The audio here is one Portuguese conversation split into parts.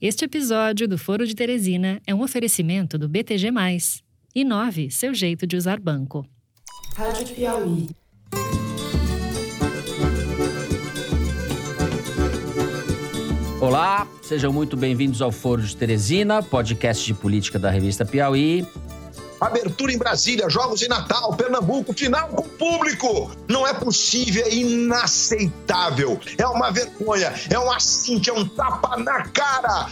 Este episódio do Foro de Teresina é um oferecimento do BTG+. Inove seu jeito de usar banco. Rádio Piauí. Olá, sejam muito bem-vindos ao Foro de Teresina, podcast de política da revista Piauí. Abertura em Brasília, jogos em Natal, Pernambuco, final com público. Não é possível, é inaceitável. É uma vergonha, é um assinte, é um tapa na cara.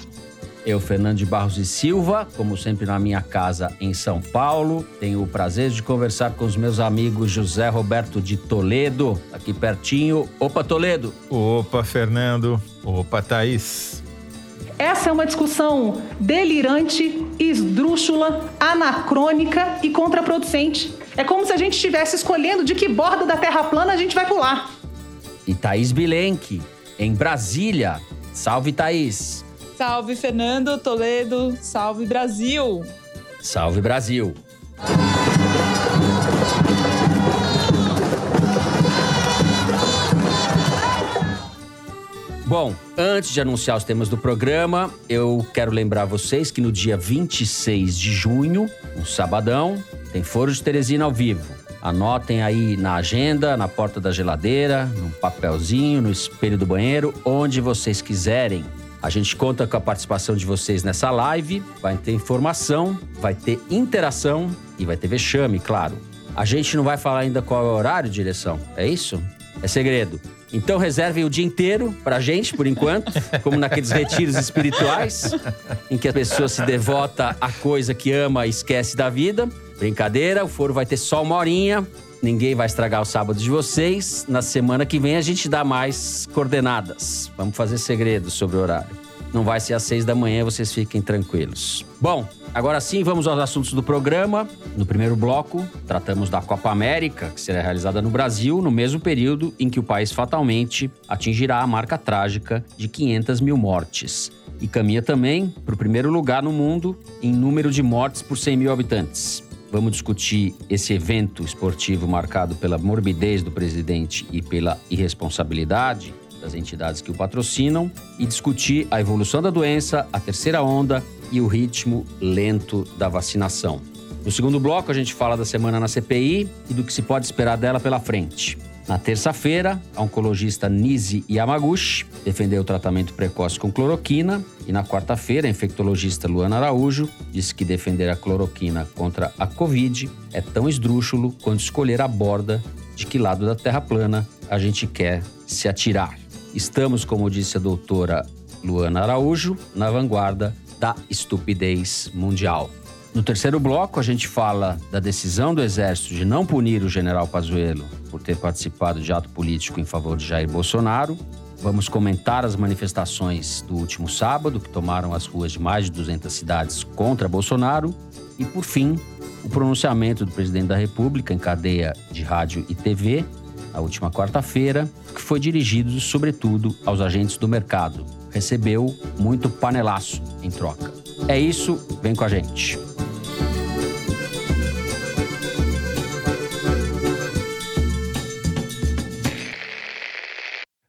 Eu, Fernando de Barros e Silva, como sempre na minha casa em São Paulo, tenho o prazer de conversar com os meus amigos José Roberto de Toledo, aqui pertinho. Opa, Toledo! Opa, Fernando! Opa, Thaís! Essa é uma discussão delirante, esdrúxula, anacrônica e contraproducente. É como se a gente estivesse escolhendo de que borda da Terra plana a gente vai pular. E Thaís Bilenque, em Brasília. Salve, Thaís! Salve Fernando Toledo, salve Brasil! Salve Brasil! Bom, antes de anunciar os temas do programa, eu quero lembrar vocês que no dia 26 de junho, um sabadão, tem Foro de Teresina ao vivo. Anotem aí na agenda, na porta da geladeira, no papelzinho, no espelho do banheiro, onde vocês quiserem. A gente conta com a participação de vocês nessa live. Vai ter informação, vai ter interação e vai ter vexame, claro. A gente não vai falar ainda qual é o horário, direção. É isso? É segredo. Então reservem o dia inteiro pra gente, por enquanto, como naqueles retiros espirituais, em que a pessoa se devota à coisa que ama e esquece da vida. Brincadeira, o foro vai ter só uma horinha. Ninguém vai estragar o sábado de vocês. Na semana que vem a gente dá mais coordenadas. Vamos fazer segredo sobre o horário. Não vai ser às seis da manhã, vocês fiquem tranquilos. Bom, agora sim vamos aos assuntos do programa. No primeiro bloco, tratamos da Copa América, que será realizada no Brasil no mesmo período em que o país fatalmente atingirá a marca trágica de 500 mil mortes. E caminha também para o primeiro lugar no mundo em número de mortes por 100 mil habitantes. Vamos discutir esse evento esportivo marcado pela morbidez do presidente e pela irresponsabilidade das entidades que o patrocinam e discutir a evolução da doença, a terceira onda e o ritmo lento da vacinação. No segundo bloco, a gente fala da semana na CPI e do que se pode esperar dela pela frente. Na terça-feira, a oncologista Nise Yamaguchi defendeu o tratamento precoce com cloroquina. E na quarta-feira, a infectologista Luana Araújo disse que defender a cloroquina contra a Covid é tão esdrúxulo quanto escolher a borda de que lado da Terra plana a gente quer se atirar. Estamos, como disse a doutora Luana Araújo, na vanguarda da estupidez mundial. No terceiro bloco, a gente fala da decisão do Exército de não punir o general Pazuello por ter participado de ato político em favor de Jair Bolsonaro. Vamos comentar as manifestações do último sábado, que tomaram as ruas de mais de 200 cidades contra Bolsonaro. E, por fim, o pronunciamento do presidente da República em cadeia de rádio e TV, na última quarta-feira, que foi dirigido, sobretudo, aos agentes do mercado. Recebeu muito panelaço em troca. É isso, vem com a gente.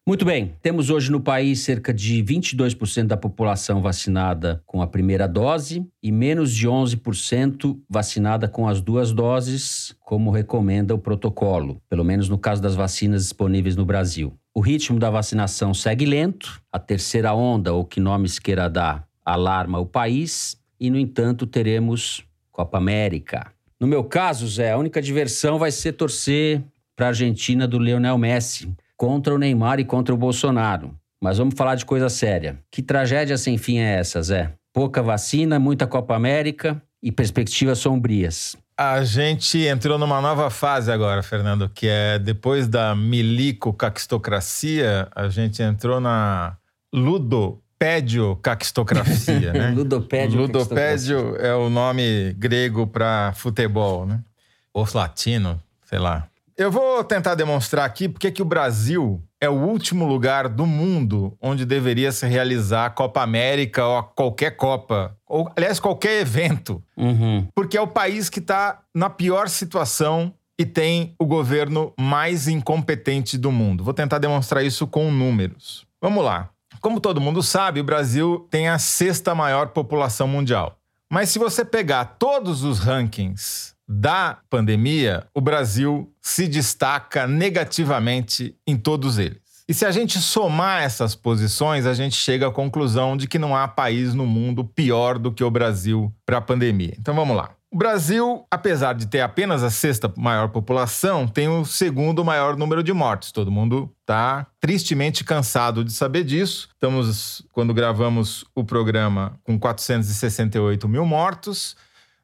Muito bem, temos hoje no país cerca de 22% da população vacinada com a primeira dose e menos de 11% vacinada com as duas doses, como recomenda o protocolo, pelo menos no caso das vacinas disponíveis no Brasil. O ritmo da vacinação segue lento, a terceira onda, ou que nomes queira dar, alarma o país, e no entanto teremos Copa América. No meu caso, Zé, a única diversão vai ser torcer para a Argentina do Lionel Messi contra o Neymar e contra o Bolsonaro. Mas vamos falar de coisa séria. Que tragédia sem fim é essa, Zé? Pouca vacina, muita Copa América e perspectivas sombrias. A gente entrou numa nova fase agora, Fernando, que é depois da milico-caquistocracia, a gente entrou na ludopédio-caquistocracia, né? Ludopédio. Ludopédio é o nome grego para futebol, né? Ou latino, sei lá. Eu vou tentar demonstrar aqui porque que o Brasil é o último lugar do mundo onde deveria se realizar a Copa América ou qualquer Copa, ou aliás, qualquer evento. Uhum. Porque é o país que está na pior situação e tem o governo mais incompetente do mundo. Vou tentar demonstrar isso com números. Vamos lá. Como todo mundo sabe, o Brasil tem a sexta maior população mundial. Mas se você pegar todos os rankings da pandemia, o Brasil se destaca negativamente em todos eles. E se a gente somar essas posições, a gente chega à conclusão de que não há país no mundo pior do que o Brasil para a pandemia. Então vamos lá. O Brasil, apesar de ter apenas a sexta maior população, tem o segundo maior número de mortes. Todo mundo está tristemente cansado de saber disso. Estamos, quando gravamos o programa, com 468 mil mortos.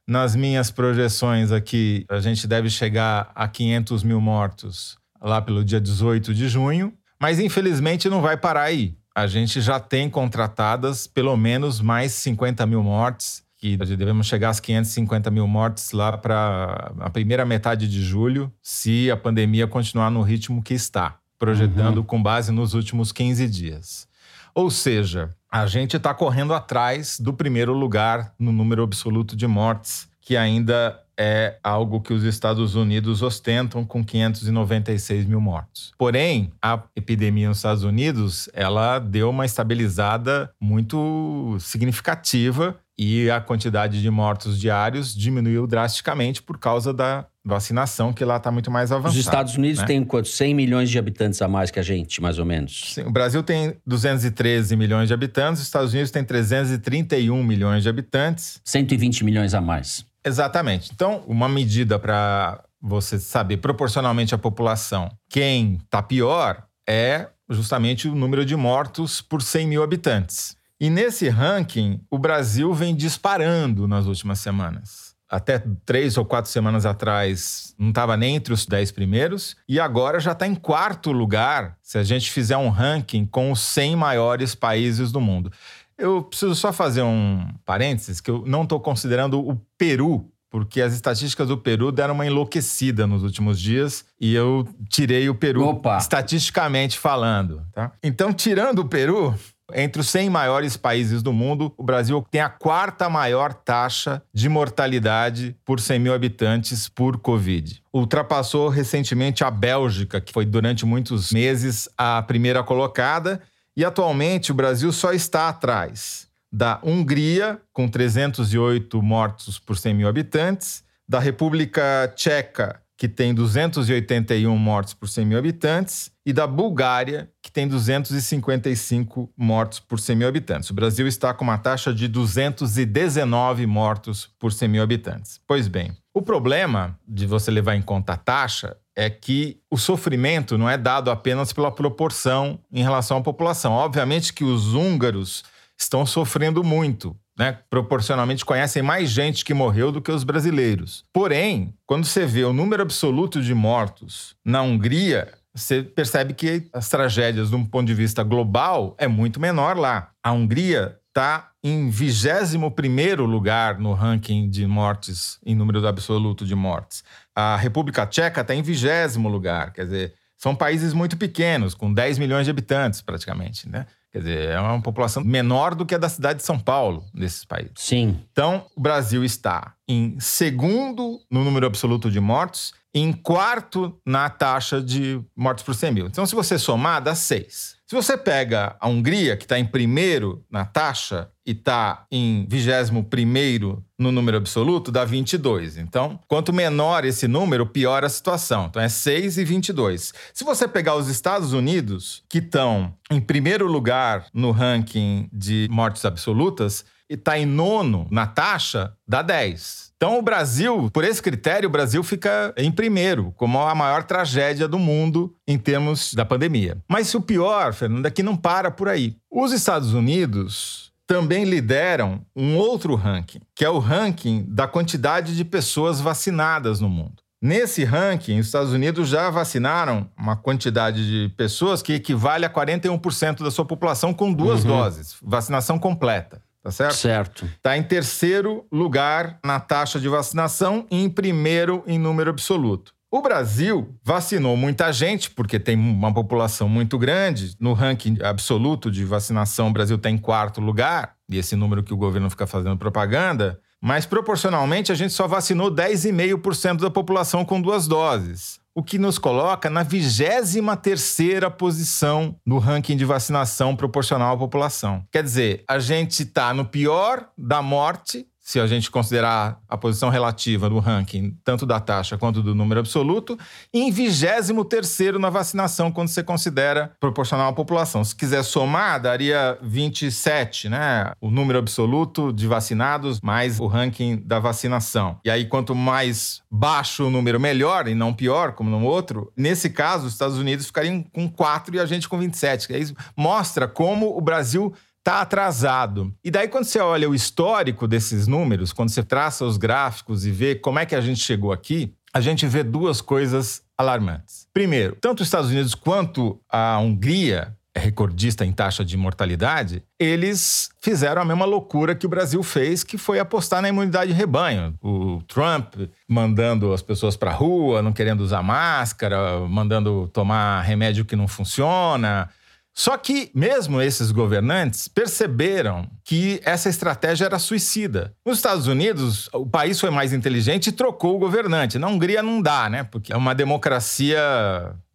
Nas minhas projeções aqui, a gente deve chegar a 500 mil mortos lá pelo dia 18 de junho. Mas infelizmente não vai parar aí. A gente já tem contratadas pelo menos mais 50 mil mortes, que devemos chegar às 550 mil mortes lá para a primeira metade de julho, se a pandemia continuar no ritmo que está, projetando uhum. com base nos últimos 15 dias. Ou seja, a gente está correndo atrás do primeiro lugar no número absoluto de mortes, que ainda é algo que os Estados Unidos ostentam com 596 mil mortos. Porém, a epidemia nos Estados Unidos ela deu uma estabilizada muito significativa e a quantidade de mortos diários diminuiu drasticamente por causa da vacinação, que lá está muito mais avançada. Os Estados Unidos né? têm quanto? 100 milhões de habitantes a mais que a gente, mais ou menos. Sim, o Brasil tem 213 milhões de habitantes, os Estados Unidos têm 331 milhões de habitantes. 120 milhões a mais. Exatamente. Então, uma medida para você saber proporcionalmente à população quem está pior é justamente o número de mortos por 100 mil habitantes. E nesse ranking, o Brasil vem disparando nas últimas semanas. Até três ou quatro semanas atrás não estava nem entre os dez primeiros, e agora já está em quarto lugar se a gente fizer um ranking com os 100 maiores países do mundo. Eu preciso só fazer um parênteses, que eu não estou considerando o Peru, porque as estatísticas do Peru deram uma enlouquecida nos últimos dias e eu tirei o Peru Opa. estatisticamente falando. Tá? Então, tirando o Peru, entre os 100 maiores países do mundo, o Brasil tem a quarta maior taxa de mortalidade por 100 mil habitantes por Covid. Ultrapassou recentemente a Bélgica, que foi durante muitos meses a primeira colocada, e atualmente o Brasil só está atrás da Hungria, com 308 mortos por 100 mil habitantes, da República Tcheca, que tem 281 mortos por 100 mil habitantes, e da Bulgária, que tem 255 mortos por 100 mil habitantes. O Brasil está com uma taxa de 219 mortos por 100 mil habitantes. Pois bem, o problema de você levar em conta a taxa é que o sofrimento não é dado apenas pela proporção em relação à população. Obviamente que os húngaros estão sofrendo muito, né? Proporcionalmente conhecem mais gente que morreu do que os brasileiros. Porém, quando você vê o número absoluto de mortos na Hungria, você percebe que as tragédias, de um ponto de vista global, é muito menor lá. A Hungria está em 21 lugar no ranking de mortes, em número absoluto de mortes. A República Tcheca está em 20 lugar, quer dizer, são países muito pequenos, com 10 milhões de habitantes praticamente, né? Quer dizer, é uma população menor do que a da cidade de São Paulo, nesses países. Sim. Então, o Brasil está em segundo no número absoluto de mortos, em quarto na taxa de mortes por 100 mil. Então, se você somar, dá seis. Se você pega a Hungria, que está em primeiro na taxa e está em vigésimo primeiro no número absoluto, dá 22. Então, quanto menor esse número, pior a situação. Então, é 6 e 22. Se você pegar os Estados Unidos, que estão em primeiro lugar no ranking de mortes absolutas, e está em nono na taxa, dá 10. Então, o Brasil, por esse critério, o Brasil fica em primeiro, como a maior tragédia do mundo em termos da pandemia. Mas o pior, Fernando, é que não para por aí. Os Estados Unidos também lideram um outro ranking, que é o ranking da quantidade de pessoas vacinadas no mundo. Nesse ranking, os Estados Unidos já vacinaram uma quantidade de pessoas que equivale a 41% da sua população com duas uhum. doses, vacinação completa tá certo? Certo. Está em terceiro lugar na taxa de vacinação e em primeiro em número absoluto. O Brasil vacinou muita gente, porque tem uma população muito grande. No ranking absoluto de vacinação, o Brasil está em quarto lugar, e esse número que o governo fica fazendo propaganda. mas proporcionalmente a gente só vacinou 10,5% da população com duas doses o que nos coloca na 23ª posição no ranking de vacinação proporcional à população. Quer dizer, a gente está no pior da morte se a gente considerar a posição relativa no ranking, tanto da taxa quanto do número absoluto, e em 23 na vacinação, quando você considera proporcional à população. Se quiser somar, daria 27, né? O número absoluto de vacinados mais o ranking da vacinação. E aí, quanto mais baixo o número, melhor, e não pior, como no outro. Nesse caso, os Estados Unidos ficariam com 4 e a gente com 27. Isso mostra como o Brasil está atrasado. E daí, quando você olha o histórico desses números, quando você traça os gráficos e vê como é que a gente chegou aqui, a gente vê duas coisas alarmantes. Primeiro, tanto os Estados Unidos quanto a Hungria, é recordista em taxa de mortalidade, eles fizeram a mesma loucura que o Brasil fez, que foi apostar na imunidade de rebanho. O Trump mandando as pessoas para a rua, não querendo usar máscara, mandando tomar remédio que não funciona, só que, mesmo esses governantes perceberam que essa estratégia era suicida. Nos Estados Unidos, o país foi mais inteligente e trocou o governante. Na Hungria não dá, né? Porque é uma democracia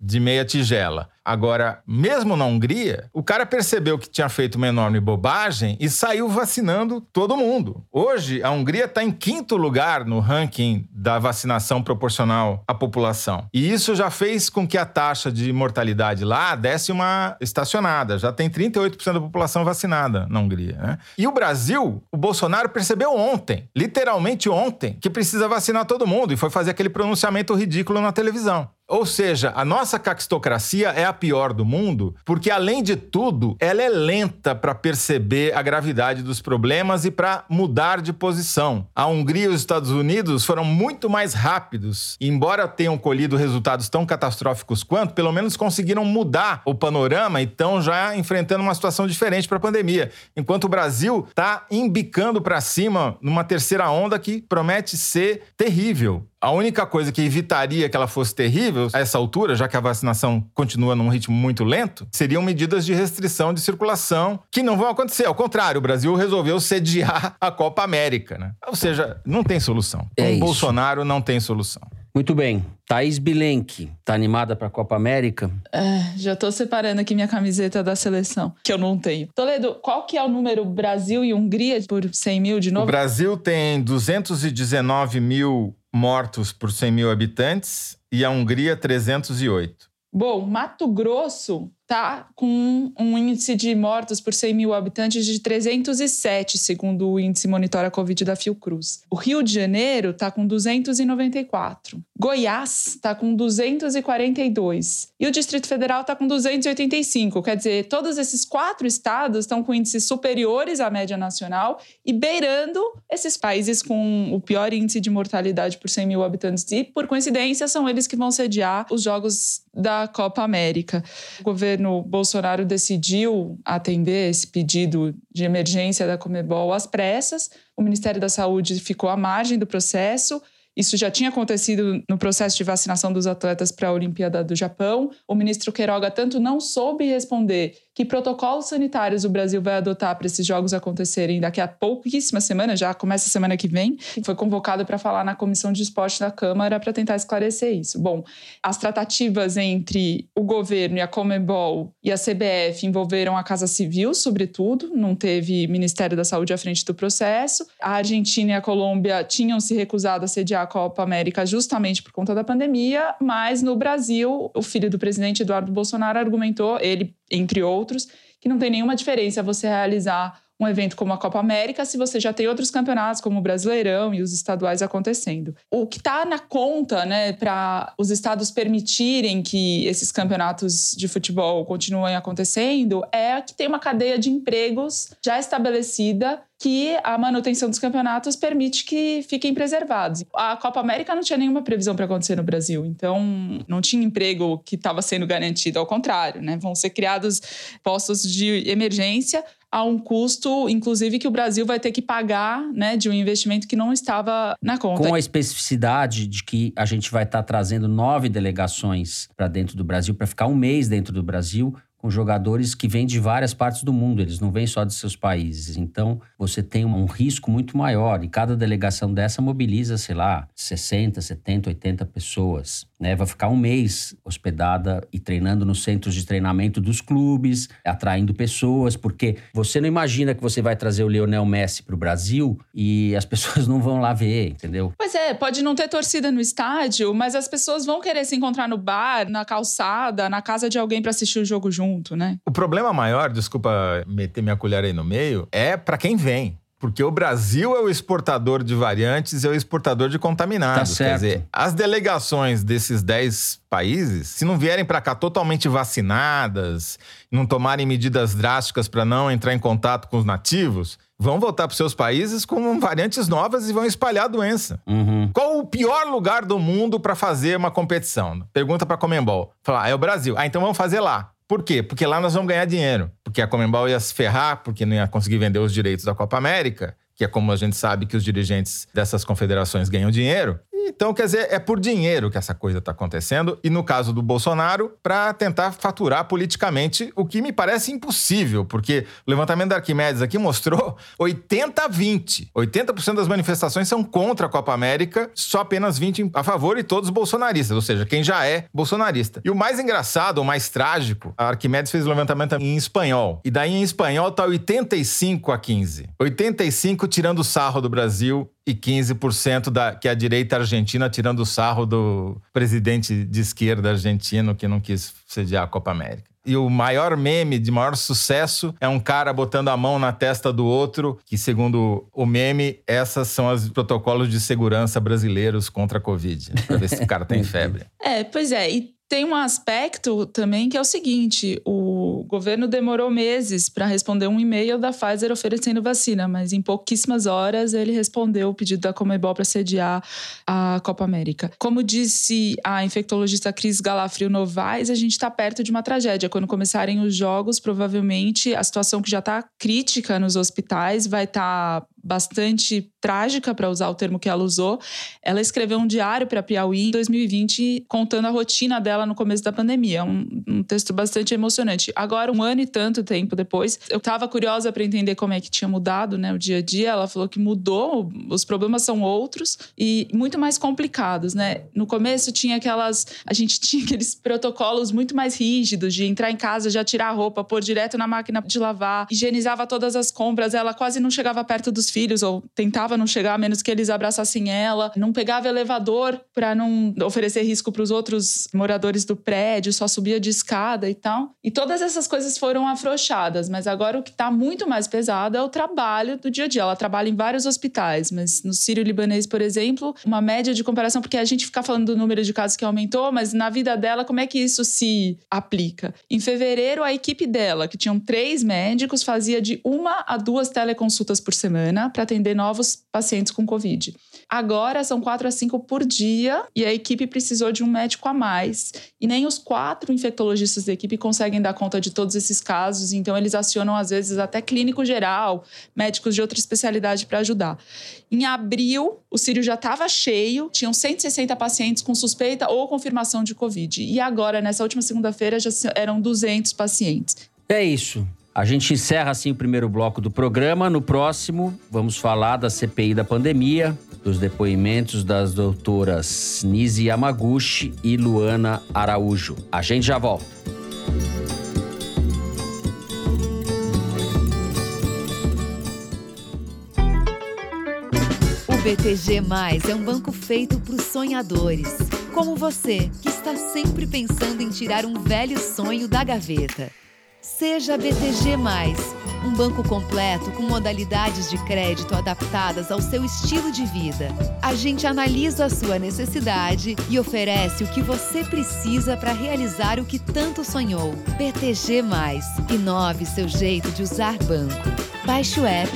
de meia tigela. Agora, mesmo na Hungria, o cara percebeu que tinha feito uma enorme bobagem e saiu vacinando todo mundo. Hoje, a Hungria está em quinto lugar no ranking da vacinação proporcional à população. E isso já fez com que a taxa de mortalidade lá desse uma estacionada. Já tem 38% da população vacinada na Hungria. Né? E o Brasil, o Bolsonaro percebeu ontem, literalmente ontem, que precisa vacinar todo mundo e foi fazer aquele pronunciamento ridículo na televisão. Ou seja, a nossa caquistocracia é a pior do mundo, porque além de tudo, ela é lenta para perceber a gravidade dos problemas e para mudar de posição. A Hungria e os Estados Unidos foram muito mais rápidos, e embora tenham colhido resultados tão catastróficos quanto, pelo menos conseguiram mudar o panorama e estão já enfrentando uma situação diferente para a pandemia. Enquanto o Brasil está embicando para cima numa terceira onda que promete ser terrível. A única coisa que evitaria que ela fosse terrível a essa altura, já que a vacinação continua num ritmo muito lento, seriam medidas de restrição de circulação que não vão acontecer. Ao contrário, o Brasil resolveu sediar a Copa América, né? Ou seja, não tem solução. É Com isso. Bolsonaro não tem solução. Muito bem. Thaís Bilenque, tá animada para a Copa América? É, já tô separando aqui minha camiseta da seleção, que eu não tenho. Toledo, qual que é o número Brasil e Hungria por 100 mil de O novo? Brasil tem 219 mil mortos por 100 mil habitantes e a Hungria 308. Bom, Mato Grosso tá com um índice de mortos por 100 mil habitantes de 307, segundo o índice Monitora Covid da Fiocruz. O Rio de Janeiro tá com 294. Goiás tá com 242. E o Distrito Federal tá com 285. Quer dizer, todos esses quatro estados estão com índices superiores à média nacional e beirando esses países com o pior índice de mortalidade por 100 mil habitantes. E, por coincidência, são eles que vão sediar os Jogos da Copa América. O governo Bolsonaro decidiu atender esse pedido de emergência da Comebol às pressas. O Ministério da Saúde ficou à margem do processo. Isso já tinha acontecido no processo de vacinação dos atletas para a Olimpíada do Japão. O ministro Queiroga tanto não soube responder que protocolos sanitários o Brasil vai adotar para esses jogos acontecerem daqui a pouquíssimas semanas, já começa semana que vem. Foi convocado para falar na Comissão de Esporte da Câmara para tentar esclarecer isso. Bom, as tratativas entre o governo e a Comebol e a CBF envolveram a Casa Civil, sobretudo, não teve Ministério da Saúde à frente do processo. A Argentina e a Colômbia tinham se recusado a sediar a Copa América justamente por conta da pandemia, mas no Brasil, o filho do presidente Eduardo Bolsonaro argumentou, ele entre outros, que não tem nenhuma diferença você realizar um evento como a Copa América se você já tem outros campeonatos, como o Brasileirão e os estaduais acontecendo. O que está na conta, né, para os estados permitirem que esses campeonatos de futebol continuem acontecendo é que tem uma cadeia de empregos já estabelecida que a manutenção dos campeonatos permite que fiquem preservados. A Copa América não tinha nenhuma previsão para acontecer no Brasil, então não tinha emprego que estava sendo garantido, ao contrário, né? Vão ser criados postos de emergência a um custo, inclusive, que o Brasil vai ter que pagar, né, de um investimento que não estava na conta. Com a especificidade de que a gente vai estar trazendo nove delegações para dentro do Brasil, para ficar um mês dentro do Brasil, com jogadores que vêm de várias partes do mundo, eles não vêm só de seus países. Então, você tem um risco muito maior e cada delegação dessa mobiliza, sei lá, 60, 70, 80 pessoas. Né? Vai ficar um mês hospedada e treinando nos centros de treinamento dos clubes, atraindo pessoas, porque você não imagina que você vai trazer o Lionel Messi para o Brasil e as pessoas não vão lá ver, entendeu? Pois é, pode não ter torcida no estádio, mas as pessoas vão querer se encontrar no bar, na calçada, na casa de alguém para assistir o jogo junto, né? O problema maior, desculpa meter minha colher aí no meio, é para quem vem. Porque o Brasil é o exportador de variantes e é o exportador de contaminados. Tá certo. Quer dizer, as delegações desses 10 países, se não vierem para cá totalmente vacinadas, não tomarem medidas drásticas para não entrar em contato com os nativos, vão voltar para seus países com variantes novas e vão espalhar a doença. Uhum. Qual o pior lugar do mundo para fazer uma competição? Pergunta para Comembol. Falar, ah, é o Brasil. Ah, então vamos fazer lá. Por quê? Porque lá nós vamos ganhar dinheiro. Porque a Comembol ia se ferrar, porque não ia conseguir vender os direitos da Copa América, que é como a gente sabe que os dirigentes dessas confederações ganham dinheiro. Então, quer dizer, é por dinheiro que essa coisa está acontecendo. E no caso do Bolsonaro, para tentar faturar politicamente, o que me parece impossível, porque o levantamento da Arquimedes aqui mostrou 80 a 20. 80% das manifestações são contra a Copa América, só apenas 20 a favor e todos bolsonaristas, ou seja, quem já é bolsonarista. E o mais engraçado, o mais trágico, a Arquimedes fez o levantamento em espanhol. E daí em espanhol tá 85 a 15. 85 tirando o sarro do Brasil e 15% da, que é a direita argentina tirando o sarro do presidente de esquerda argentino que não quis sediar a Copa América. E o maior meme de maior sucesso é um cara botando a mão na testa do outro, que segundo o meme, essas são os protocolos de segurança brasileiros contra a Covid, para ver se o cara tem febre. É, pois é. E tem um aspecto também que é o seguinte: o governo demorou meses para responder um e-mail da Pfizer oferecendo vacina, mas em pouquíssimas horas ele respondeu o pedido da Comebol para sediar a Copa América. Como disse a infectologista Cris Galafrio Novaes, a gente está perto de uma tragédia. Quando começarem os jogos, provavelmente a situação que já está crítica nos hospitais vai estar. Tá bastante trágica, para usar o termo que ela usou. Ela escreveu um diário para Piauí em 2020, contando a rotina dela no começo da pandemia. Um, um texto bastante emocionante. Agora, um ano e tanto tempo depois, eu estava curiosa para entender como é que tinha mudado né, o dia a dia. Ela falou que mudou, os problemas são outros e muito mais complicados. Né? No começo tinha aquelas. A gente tinha aqueles protocolos muito mais rígidos de entrar em casa, já tirar a roupa, pôr direto na máquina de lavar, higienizava todas as compras, ela quase não chegava perto dos filhos ou tentava não chegar a menos que eles abraçassem ela, não pegava elevador para não oferecer risco para os outros moradores do prédio, só subia de escada e tal. E todas essas coisas foram afrouxadas, mas agora o que está muito mais pesado é o trabalho do dia a dia. Ela trabalha em vários hospitais, mas no Sírio-Libanês, por exemplo, uma média de comparação, porque a gente fica falando do número de casos que aumentou, mas na vida dela, como é que isso se aplica? Em fevereiro, a equipe dela, que tinham três médicos, fazia de uma a duas teleconsultas por semana para atender novos pacientes com Covid. Agora são quatro a cinco por dia e a equipe precisou de um médico a mais. E nem os quatro infectologistas da equipe conseguem dar conta de todos esses casos, então eles acionam às vezes até clínico geral, médicos de outra especialidade para ajudar. Em abril, o Sírio já estava cheio, tinham 160 pacientes com suspeita ou confirmação de Covid. E agora, nessa última segunda-feira, já eram 200 pacientes. É isso. A gente encerra assim o primeiro bloco do programa. No próximo, vamos falar da CPI da pandemia, dos depoimentos das doutoras Nise Yamaguchi e Luana Araújo. A gente já volta. O BTG Mais é um banco feito para os sonhadores, como você, que está sempre pensando em tirar um velho sonho da gaveta. Seja BTG, um banco completo com modalidades de crédito adaptadas ao seu estilo de vida. A gente analisa a sua necessidade e oferece o que você precisa para realizar o que tanto sonhou. BTG, inove seu jeito de usar banco. Baixe o app.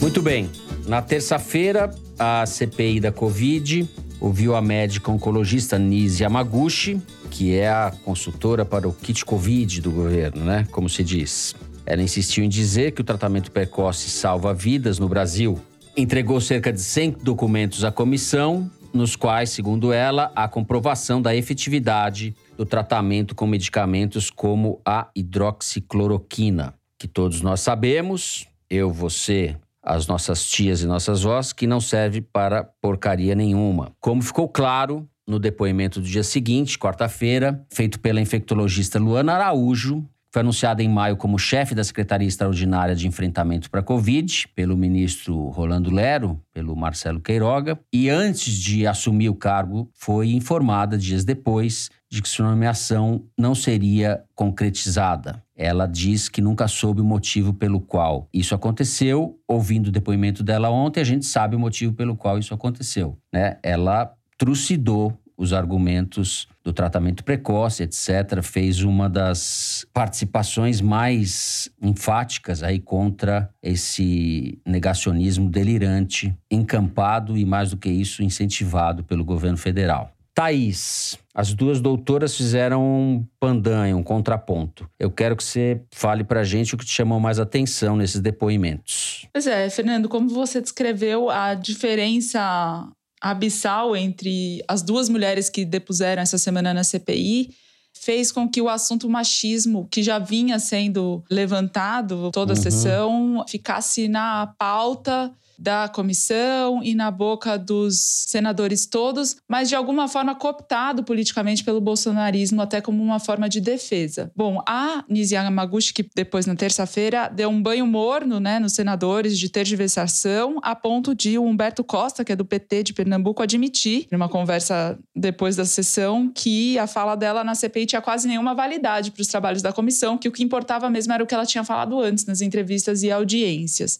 Muito bem. Na terça-feira, a CPI da Covid ouviu a médica oncologista Nise Yamaguchi, que é a consultora para o kit Covid do governo, né? Como se diz. Ela insistiu em dizer que o tratamento precoce salva vidas no Brasil. Entregou cerca de 100 documentos à comissão nos quais, segundo ela, há comprovação da efetividade do tratamento com medicamentos como a hidroxicloroquina, que todos nós sabemos, eu, você, as nossas tias e nossas vós, que não serve para porcaria nenhuma. Como ficou claro no depoimento do dia seguinte, quarta-feira, feito pela infectologista Luana Araújo, foi anunciada em maio como chefe da Secretaria Extraordinária de Enfrentamento para a Covid, pelo ministro Rolando Lero, pelo Marcelo Queiroga, e antes de assumir o cargo, foi informada dias depois de que sua nomeação não seria concretizada. Ela diz que nunca soube o motivo pelo qual isso aconteceu. Ouvindo o depoimento dela ontem, a gente sabe o motivo pelo qual isso aconteceu. Né? Ela trucidou os argumentos do tratamento precoce, etc., fez uma das participações mais enfáticas aí contra esse negacionismo delirante, encampado e, mais do que isso, incentivado pelo governo federal. Thaís, as duas doutoras fizeram um pandanho, um contraponto. Eu quero que você fale pra gente o que te chamou mais atenção nesses depoimentos. Pois é, Fernando, como você descreveu a diferença abissal entre as duas mulheres que depuseram essa semana na CPI fez com que o assunto machismo, que já vinha sendo levantado toda a uhum. sessão, ficasse na pauta da comissão e na boca dos senadores todos, mas de alguma forma cooptado politicamente pelo bolsonarismo, até como uma forma de defesa. Bom, a Nisi Yamaguchi, que depois na terça-feira deu um banho morno né, nos senadores de tergiversação, a ponto de o Humberto Costa, que é do PT de Pernambuco, admitir, numa conversa depois da sessão, que a fala dela na CPI tinha quase nenhuma validade para os trabalhos da comissão, que o que importava mesmo era o que ela tinha falado antes nas entrevistas e audiências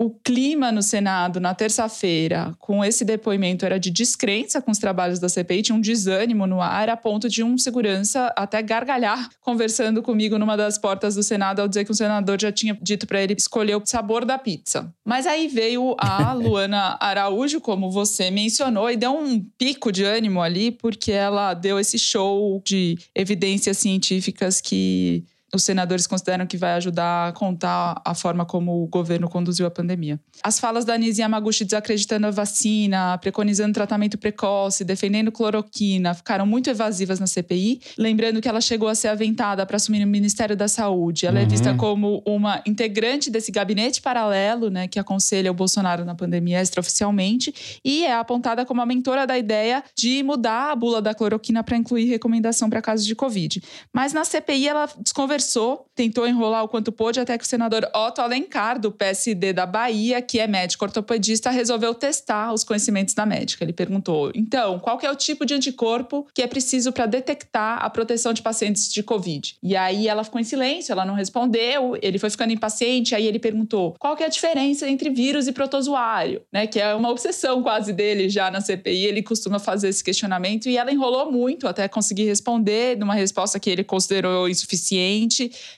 o clima no Senado na terça-feira com esse depoimento era de descrença com os trabalhos da CPI, tinha um desânimo no ar, a ponto de um segurança até gargalhar conversando comigo numa das portas do Senado ao dizer que um senador já tinha dito para ele escolher o sabor da pizza. Mas aí veio a Luana Araújo, como você mencionou, e deu um pico de ânimo ali, porque ela deu esse show de evidências científicas que os senadores consideram que vai ajudar a contar a forma como o governo conduziu a pandemia. As falas da Anise Yamaguchi desacreditando a vacina, preconizando tratamento precoce, defendendo cloroquina, ficaram muito evasivas na CPI. Lembrando que ela chegou a ser aventada para assumir o Ministério da Saúde. Ela uhum. é vista como uma integrante desse gabinete paralelo, né, que aconselha o Bolsonaro na pandemia extraoficialmente, e é apontada como a mentora da ideia de mudar a bula da cloroquina para incluir recomendação para casos de Covid. Mas na CPI ela desconversou conversou, tentou enrolar o quanto pôde, até que o senador Otto Alencar, do PSD da Bahia, que é médico ortopedista, resolveu testar os conhecimentos da médica. Ele perguntou: então, qual é o tipo de anticorpo que é preciso para detectar a proteção de pacientes de Covid? E aí ela ficou em silêncio, ela não respondeu, ele foi ficando impaciente, aí ele perguntou: qual é a diferença entre vírus e protozoário? Né, que é uma obsessão quase dele já na CPI, ele costuma fazer esse questionamento e ela enrolou muito até conseguir responder numa resposta que ele considerou insuficiente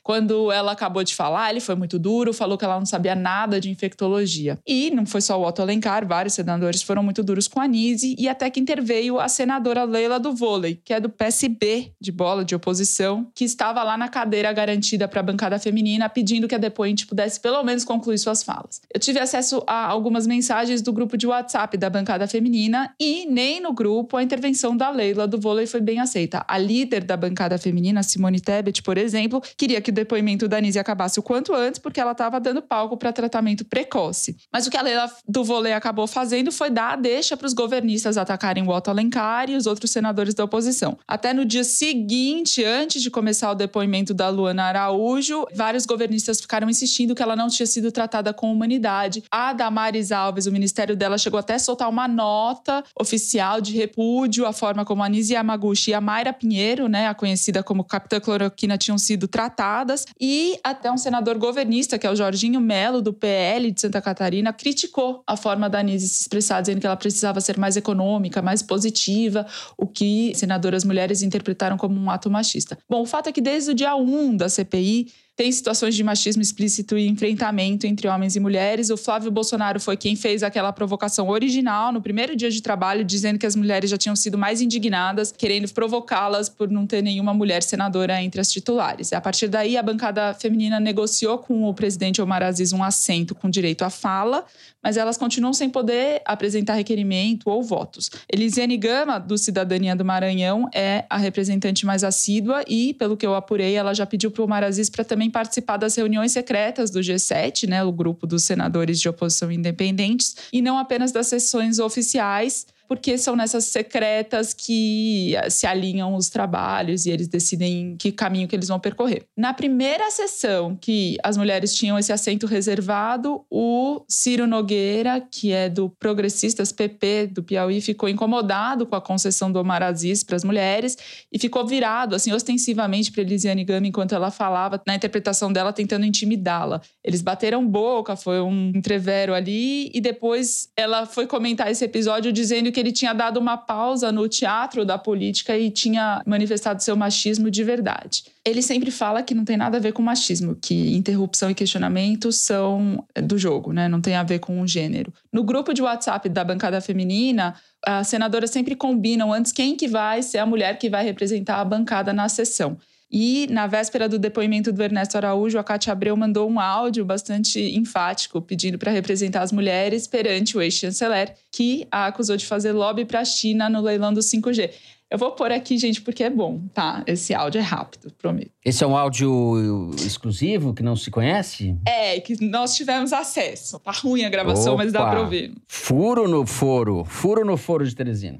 quando ela acabou de falar, ele foi muito duro, falou que ela não sabia nada de infectologia. E não foi só o Otto Alencar, vários senadores foram muito duros com a Nise e até que interveio a senadora Leila do vôlei, que é do PSB de bola de oposição, que estava lá na cadeira garantida para a bancada feminina, pedindo que a depoente pudesse pelo menos concluir suas falas. Eu tive acesso a algumas mensagens do grupo de WhatsApp da bancada feminina e nem no grupo a intervenção da Leila do vôlei foi bem aceita. A líder da bancada feminina, Simone Tebet, por exemplo, queria que o depoimento da Nise acabasse o quanto antes, porque ela estava dando palco para tratamento precoce. Mas o que a Leila do vôlei acabou fazendo foi dar a deixa para os governistas atacarem o Otto Alencar e os outros senadores da oposição. Até no dia seguinte, antes de começar o depoimento da Luana Araújo, vários governistas ficaram insistindo que ela não tinha sido tratada com humanidade. A Damares Alves, o ministério dela chegou até a soltar uma nota oficial de repúdio à forma como a Nise Yamaguchi e a Mayra Pinheiro, né, a conhecida como Capitã Cloroquina, tinham sido tratadas. E até um senador governista, que é o Jorginho Melo, do PL de Santa Catarina, criticou a forma da Anise se expressar, dizendo que ela precisava ser mais econômica, mais positiva, o que senadoras mulheres interpretaram como um ato machista. Bom, o fato é que desde o dia 1 da CPI, tem situações de machismo explícito e enfrentamento entre homens e mulheres. O Flávio Bolsonaro foi quem fez aquela provocação original no primeiro dia de trabalho, dizendo que as mulheres já tinham sido mais indignadas, querendo provocá-las por não ter nenhuma mulher senadora entre as titulares. A partir daí, a bancada feminina negociou com o presidente Omar Aziz um assento com direito à fala, mas elas continuam sem poder apresentar requerimento ou votos. Elisiane Gama, do Cidadania do Maranhão, é a representante mais assídua e, pelo que eu apurei, ela já pediu para o Omar Aziz para também participar das reuniões secretas do G7, né, o grupo dos senadores de oposição independentes, e não apenas das sessões oficiais porque são nessas secretas que eh, se alinham os trabalhos e eles decidem que caminho que eles vão percorrer. Na primeira sessão que as mulheres tinham esse assento reservado, o Ciro Nogueira, que é do Progressistas PP do Piauí, ficou incomodado com a concessão do Omar Aziz para as mulheres e ficou virado, assim, ostensivamente para Elisiane Gama enquanto ela falava, na interpretação dela, tentando intimidá-la. Eles bateram boca, foi um entrevero ali, e depois ela foi comentar esse episódio dizendo que ele tinha dado uma pausa no teatro da política e tinha manifestado seu machismo de verdade. Ele sempre fala que não tem nada a ver com machismo, que interrupção e questionamento são do jogo, né? Não tem a ver com o gênero. No grupo de WhatsApp da bancada feminina, as senadoras sempre combinam antes quem que vai ser a mulher que vai representar a bancada na sessão. E na véspera do depoimento do Ernesto Araújo, a Cátia Abreu mandou um áudio bastante enfático pedindo para representar as mulheres perante o ex-chanceler, que a acusou de fazer lobby para a China no leilão do 5G. Eu vou pôr aqui, gente, porque é bom, tá? Esse áudio é rápido, prometo. Esse é um áudio exclusivo que não se conhece? É, que nós tivemos acesso. Tá ruim a gravação, Opa. mas dá para ouvir. Furo no foro. Furo no foro de Teresina.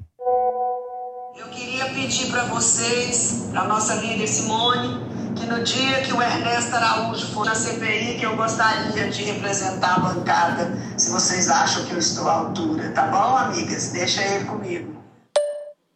Eu queria pedir para vocês, para nossa líder Simone, que no dia que o Ernesto Araújo for na CPI, que eu gostaria de representar a bancada, se vocês acham que eu estou à altura, tá bom, amigas? Deixa ele comigo.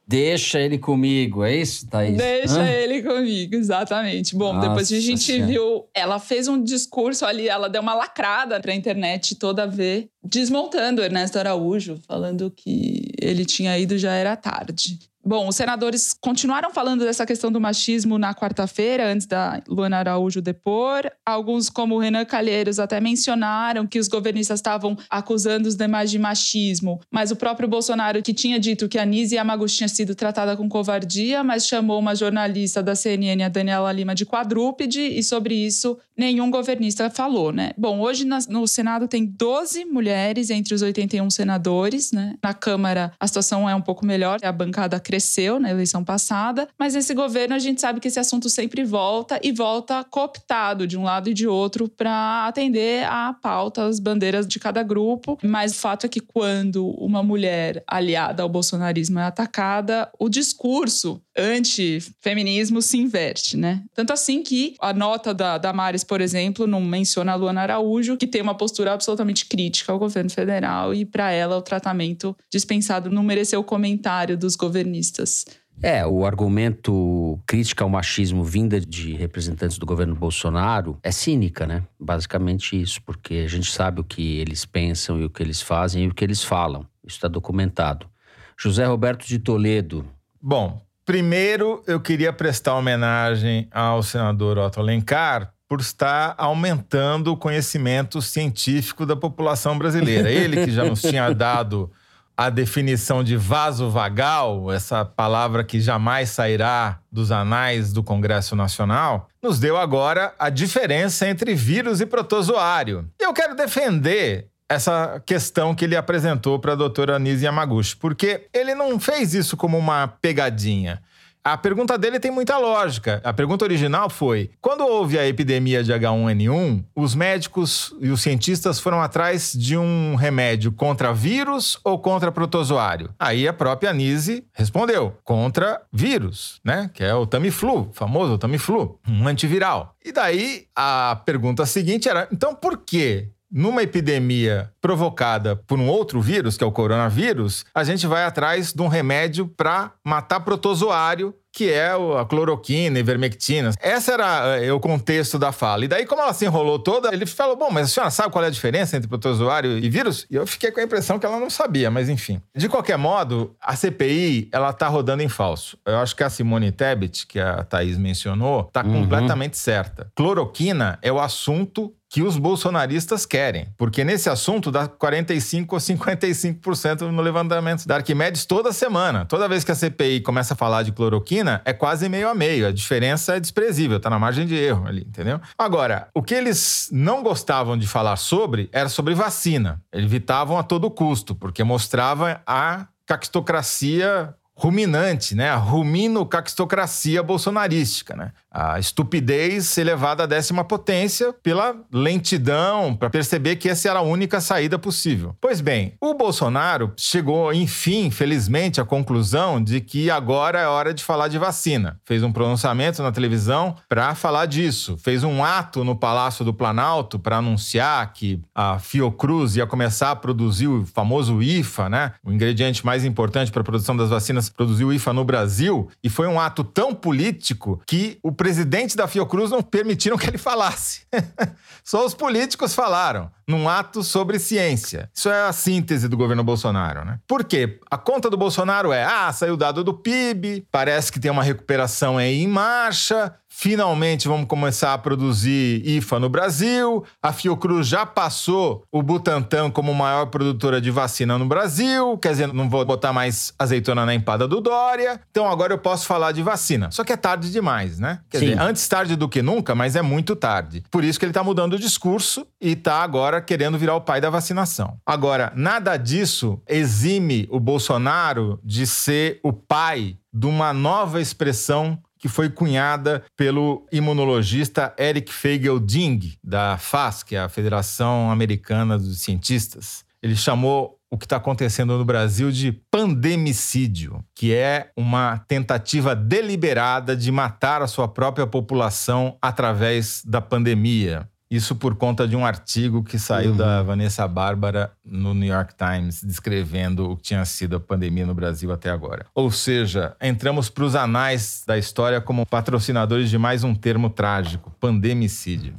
Deixa ele comigo, é isso, Thaís? Deixa Hã? ele comigo, exatamente. Bom, depois a Nossa gente Senhora. viu, ela fez um discurso ali, ela deu uma lacrada pra internet toda ver, desmontando o Ernesto Araújo, falando que ele tinha ido já era tarde. Bom, os senadores continuaram falando dessa questão do machismo na quarta-feira, antes da Luana Araújo depor. Alguns, como Renan Calheiros, até mencionaram que os governistas estavam acusando os demais de machismo. Mas o próprio Bolsonaro, que tinha dito que a Nise Yamaguchi tinha sido tratada com covardia, mas chamou uma jornalista da CNN, a Daniela Lima, de quadrúpede, e sobre isso nenhum governista falou, né? Bom, hoje no Senado tem 12 mulheres entre os 81 senadores, né? Na Câmara a situação é um pouco melhor, a bancada cresceu na eleição passada, mas nesse governo a gente sabe que esse assunto sempre volta e volta cooptado de um lado e de outro para atender a pauta, as bandeiras de cada grupo. Mas o fato é que quando uma mulher aliada ao bolsonarismo é atacada, o discurso anti-feminismo se inverte, né? Tanto assim que a nota da Damares, por exemplo, não menciona a Luana Araújo, que tem uma postura absolutamente crítica ao governo federal e para ela o tratamento dispensado não mereceu o comentário dos governistas. É, o argumento crítica ao machismo vinda de representantes do governo Bolsonaro é cínica, né? Basicamente isso, porque a gente sabe o que eles pensam e o que eles fazem e o que eles falam. Isso está documentado. José Roberto de Toledo. Bom, primeiro eu queria prestar homenagem ao senador Otto Alencar por estar aumentando o conhecimento científico da população brasileira. Ele que já nos tinha dado a definição de vaso vagal, essa palavra que jamais sairá dos anais do Congresso Nacional, nos deu agora a diferença entre vírus e protozoário. E eu quero defender essa questão que ele apresentou para a doutora Anise Yamaguchi, porque ele não fez isso como uma pegadinha. A pergunta dele tem muita lógica. A pergunta original foi: quando houve a epidemia de H1N1, os médicos e os cientistas foram atrás de um remédio contra vírus ou contra protozoário? Aí a própria Anise respondeu: contra vírus, né? Que é o Tamiflu, famoso Tamiflu, um antiviral. E daí a pergunta seguinte era: então por que numa epidemia provocada por um outro vírus, que é o coronavírus, a gente vai atrás de um remédio para matar protozoário que é a cloroquina, ivermectina. Esse era uh, o contexto da fala. E daí, como ela se enrolou toda, ele falou: Bom, mas a senhora sabe qual é a diferença entre protozoário e vírus? E eu fiquei com a impressão que ela não sabia, mas enfim. De qualquer modo, a CPI, ela tá rodando em falso. Eu acho que a Simone Tebet, que a Thaís mencionou, tá uhum. completamente certa. Cloroquina é o assunto que os bolsonaristas querem. Porque nesse assunto dá 45% ou 55% no levantamento da Arquimedes toda semana. Toda vez que a CPI começa a falar de cloroquina, é quase meio a meio. A diferença é desprezível, tá na margem de erro ali, entendeu? Agora, o que eles não gostavam de falar sobre era sobre vacina. Evitavam a todo custo, porque mostrava a cactocracia ruminante, né? A rumino-caquistocracia bolsonarística, né? A estupidez elevada à décima potência pela lentidão para perceber que essa era a única saída possível. Pois bem, o Bolsonaro chegou, enfim, felizmente, à conclusão de que agora é hora de falar de vacina. Fez um pronunciamento na televisão para falar disso. Fez um ato no Palácio do Planalto para anunciar que a Fiocruz ia começar a produzir o famoso IFA, né? O ingrediente mais importante para a produção das vacinas produziu o IFA no Brasil e foi um ato tão político que o presidente da Fiocruz não permitiram que ele falasse. Só os políticos falaram num ato sobre ciência. Isso é a síntese do governo Bolsonaro, né? Por quê? A conta do Bolsonaro é: ah, saiu o dado do PIB, parece que tem uma recuperação aí em marcha, Finalmente vamos começar a produzir IFA no Brasil. A Fiocruz já passou o Butantan como maior produtora de vacina no Brasil. Quer dizer, não vou botar mais azeitona na empada do Dória. Então agora eu posso falar de vacina. Só que é tarde demais, né? Quer Sim. dizer, antes tarde do que nunca, mas é muito tarde. Por isso que ele está mudando o discurso e está agora querendo virar o pai da vacinação. Agora, nada disso exime o Bolsonaro de ser o pai de uma nova expressão que foi cunhada pelo imunologista Eric Feigl-Ding, da FAS, que é a Federação Americana dos Cientistas. Ele chamou o que está acontecendo no Brasil de pandemicídio, que é uma tentativa deliberada de matar a sua própria população através da pandemia. Isso por conta de um artigo que saiu uhum. da Vanessa Bárbara no New York Times, descrevendo o que tinha sido a pandemia no Brasil até agora. Ou seja, entramos para os anais da história como patrocinadores de mais um termo trágico: pandemicídio.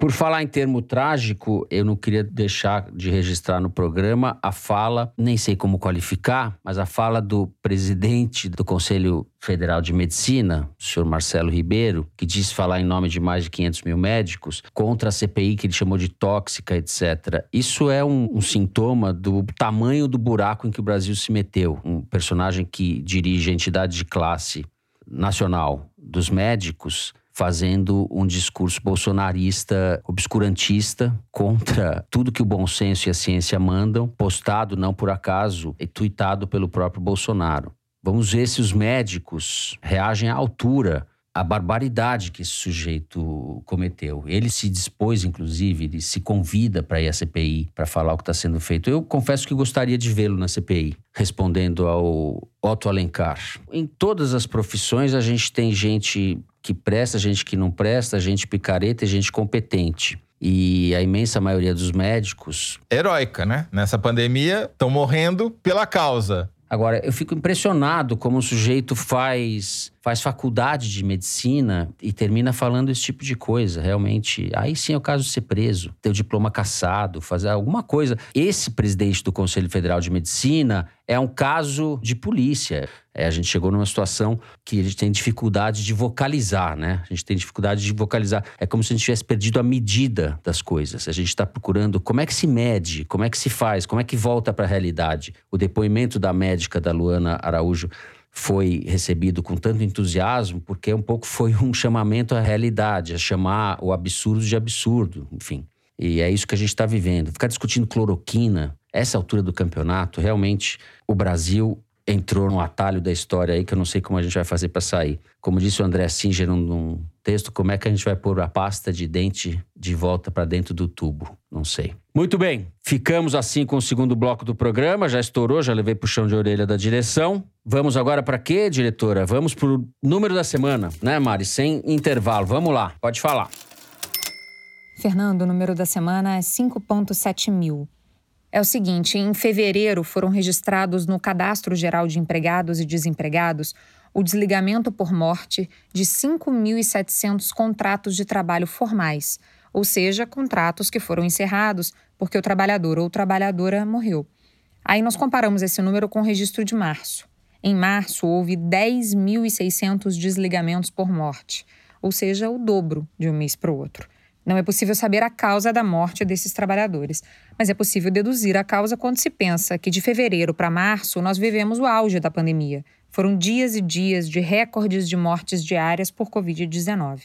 Por falar em termo trágico, eu não queria deixar de registrar no programa a fala, nem sei como qualificar, mas a fala do presidente do Conselho Federal de Medicina, o senhor Marcelo Ribeiro, que disse falar em nome de mais de 500 mil médicos contra a CPI, que ele chamou de tóxica, etc. Isso é um, um sintoma do tamanho do buraco em que o Brasil se meteu. Um personagem que dirige a entidade de classe nacional dos médicos fazendo um discurso bolsonarista, obscurantista, contra tudo que o bom senso e a ciência mandam, postado não por acaso e tweetado pelo próprio Bolsonaro. Vamos ver se os médicos reagem à altura a barbaridade que esse sujeito cometeu. Ele se dispôs, inclusive, ele se convida para ir à CPI para falar o que está sendo feito. Eu confesso que gostaria de vê-lo na CPI, respondendo ao Otto Alencar. Em todas as profissões, a gente tem gente que presta, gente que não presta, gente picareta e gente competente. E a imensa maioria dos médicos. Heróica, né? Nessa pandemia, estão morrendo pela causa. Agora, eu fico impressionado como o sujeito faz faz faculdade de medicina e termina falando esse tipo de coisa. Realmente, aí sim é o caso de ser preso, ter o diploma cassado, fazer alguma coisa. Esse presidente do Conselho Federal de Medicina é um caso de polícia. É, a gente chegou numa situação que a gente tem dificuldade de vocalizar, né? A gente tem dificuldade de vocalizar. É como se a gente tivesse perdido a medida das coisas. A gente está procurando como é que se mede, como é que se faz, como é que volta para a realidade. O depoimento da médica da Luana Araújo foi recebido com tanto entusiasmo, porque um pouco foi um chamamento à realidade, a chamar o absurdo de absurdo, enfim. E é isso que a gente está vivendo. Ficar discutindo cloroquina, essa altura do campeonato, realmente o Brasil entrou num atalho da história aí que eu não sei como a gente vai fazer para sair. Como disse o André Singer num texto, como é que a gente vai pôr a pasta de dente de volta para dentro do tubo? Não sei. Muito bem, ficamos assim com o segundo bloco do programa, já estourou, já levei puxão de orelha da direção. Vamos agora para quê, diretora? Vamos pro número da semana, né, Mari? Sem intervalo. Vamos lá, pode falar. Fernando, o número da semana é 5,7 mil. É o seguinte: em fevereiro foram registrados no Cadastro Geral de Empregados e Desempregados o desligamento por morte de 5.700 contratos de trabalho formais, ou seja, contratos que foram encerrados porque o trabalhador ou trabalhadora morreu. Aí nós comparamos esse número com o registro de março. Em março, houve 10.600 desligamentos por morte, ou seja, o dobro de um mês para o outro. Não é possível saber a causa da morte desses trabalhadores, mas é possível deduzir a causa quando se pensa que de fevereiro para março nós vivemos o auge da pandemia. Foram dias e dias de recordes de mortes diárias por Covid-19.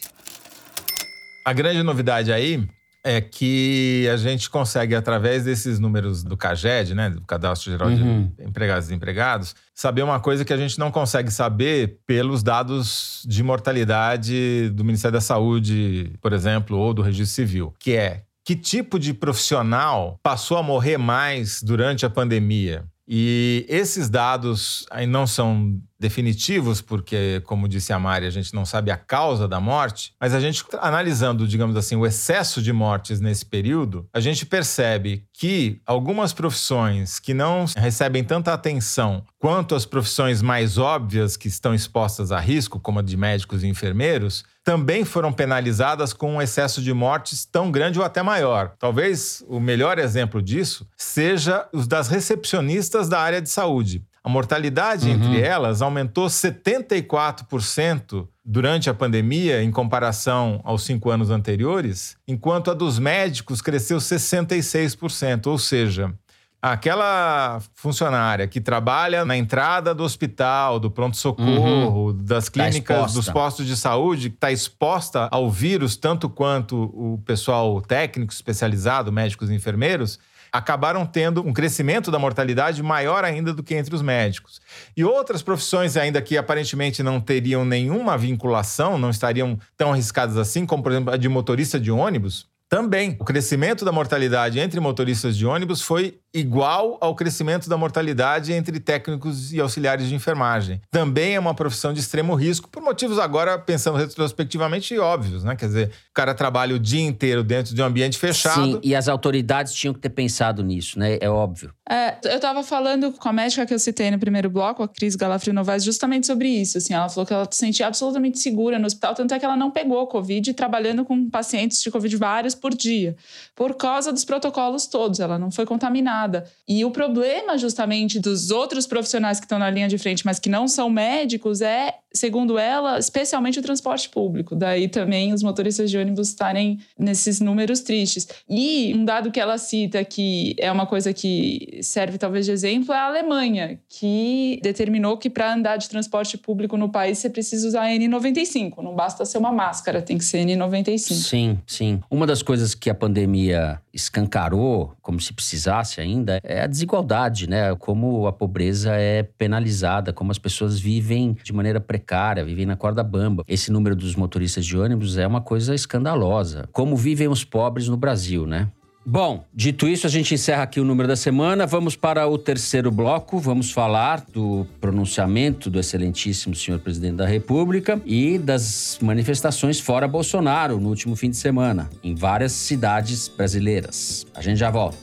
A grande novidade aí é que a gente consegue, através desses números do CAGED, né, do Cadastro Geral uhum. de Empregados e Empregados, saber uma coisa que a gente não consegue saber pelos dados de mortalidade do Ministério da Saúde, por exemplo, ou do Registro Civil, que é que tipo de profissional passou a morrer mais durante a pandemia? E esses dados aí não são definitivos, porque, como disse a Mari, a gente não sabe a causa da morte, mas a gente, analisando, digamos assim, o excesso de mortes nesse período, a gente percebe que algumas profissões que não recebem tanta atenção quanto as profissões mais óbvias que estão expostas a risco, como a de médicos e enfermeiros, também foram penalizadas com um excesso de mortes tão grande ou até maior. Talvez o melhor exemplo disso seja os das recepcionistas da área de saúde. A mortalidade uhum. entre elas aumentou 74% durante a pandemia, em comparação aos cinco anos anteriores, enquanto a dos médicos cresceu 66%. Ou seja, aquela funcionária que trabalha na entrada do hospital, do pronto-socorro, uhum. das tá clínicas, tá dos postos de saúde, que está exposta ao vírus tanto quanto o pessoal técnico especializado, médicos e enfermeiros, acabaram tendo um crescimento da mortalidade maior ainda do que entre os médicos. E outras profissões, ainda que aparentemente não teriam nenhuma vinculação, não estariam tão arriscadas assim, como por exemplo a de motorista de ônibus, também, o crescimento da mortalidade entre motoristas de ônibus foi igual ao crescimento da mortalidade entre técnicos e auxiliares de enfermagem. Também é uma profissão de extremo risco, por motivos agora, pensando retrospectivamente, óbvios, né? Quer dizer, o cara trabalha o dia inteiro dentro de um ambiente fechado. Sim, e as autoridades tinham que ter pensado nisso, né? É óbvio. É, eu estava falando com a médica que eu citei no primeiro bloco, a Cris Galafrio Novaes, justamente sobre isso. Assim, ela falou que ela se sentia absolutamente segura no hospital, tanto é que ela não pegou Covid, trabalhando com pacientes de Covid vários por dia, por causa dos protocolos todos. Ela não foi contaminada. E o problema, justamente, dos outros profissionais que estão na linha de frente, mas que não são médicos, é, segundo ela, especialmente o transporte público. Daí também os motoristas de ônibus estarem nesses números tristes. E um dado que ela cita, que é uma coisa que serve talvez de exemplo, é a Alemanha, que determinou que para andar de transporte público no país você precisa usar N95. Não basta ser uma máscara, tem que ser N95. Sim, sim. Uma das coisas que a pandemia escancarou, como se precisasse ainda, é a desigualdade, né? Como a pobreza é penalizada, como as pessoas vivem de maneira precária, vivem na corda bamba. Esse número dos motoristas de ônibus é uma coisa escandalosa. Como vivem os pobres no Brasil, né? Bom, dito isso, a gente encerra aqui o número da semana. Vamos para o terceiro bloco. Vamos falar do pronunciamento do excelentíssimo senhor presidente da República e das manifestações fora Bolsonaro no último fim de semana, em várias cidades brasileiras. A gente já volta.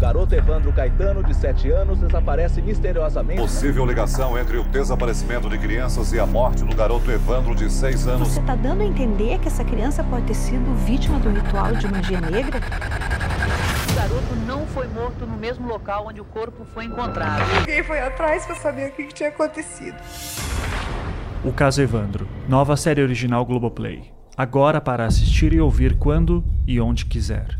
Garoto Evandro Caetano, de 7 anos, desaparece misteriosamente. Possível ligação entre o desaparecimento de crianças e a morte do garoto Evandro, de 6 anos. Você está dando a entender que essa criança pode ter sido vítima do ritual de magia negra? O garoto não foi morto no mesmo local onde o corpo foi encontrado. Ninguém foi atrás para saber o que tinha acontecido. O caso Evandro, nova série original Globoplay. Agora para assistir e ouvir quando e onde quiser.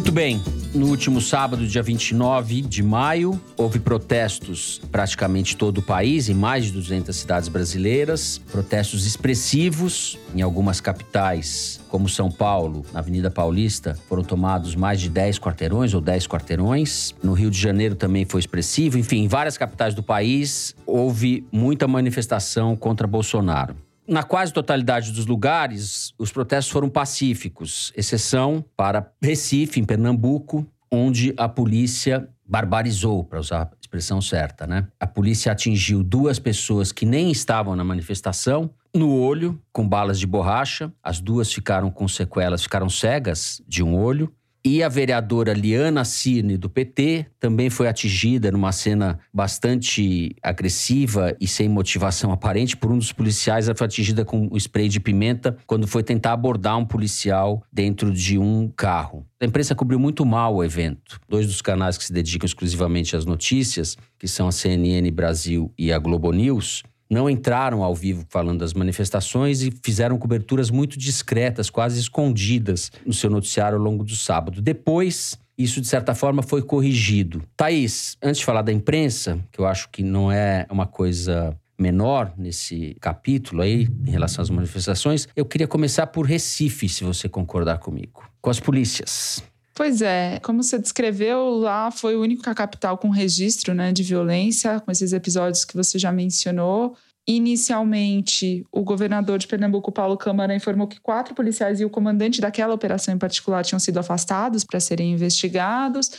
Muito bem. No último sábado, dia 29 de maio, houve protestos praticamente todo o país, em mais de 200 cidades brasileiras. Protestos expressivos em algumas capitais, como São Paulo, na Avenida Paulista, foram tomados mais de 10 quarteirões ou 10 quarteirões. No Rio de Janeiro também foi expressivo. Enfim, em várias capitais do país houve muita manifestação contra Bolsonaro. Na quase totalidade dos lugares, os protestos foram pacíficos, exceção para Recife, em Pernambuco, onde a polícia barbarizou, para usar a expressão certa, né? A polícia atingiu duas pessoas que nem estavam na manifestação no olho com balas de borracha. As duas ficaram com sequelas, ficaram cegas de um olho. E a vereadora Liana Cirne, do PT, também foi atingida numa cena bastante agressiva e sem motivação aparente por um dos policiais. Ela foi atingida com um spray de pimenta quando foi tentar abordar um policial dentro de um carro. A imprensa cobriu muito mal o evento. Dois dos canais que se dedicam exclusivamente às notícias, que são a CNN Brasil e a Globo News, não entraram ao vivo falando das manifestações e fizeram coberturas muito discretas, quase escondidas, no seu noticiário ao longo do sábado. Depois, isso de certa forma foi corrigido. Thaís, antes de falar da imprensa, que eu acho que não é uma coisa menor nesse capítulo aí, em relação às manifestações, eu queria começar por Recife, se você concordar comigo. Com as polícias. Pois é, como você descreveu, lá foi o único capital com registro né, de violência, com esses episódios que você já mencionou. Inicialmente, o governador de Pernambuco, Paulo Câmara, informou que quatro policiais e o comandante daquela operação em particular tinham sido afastados para serem investigados.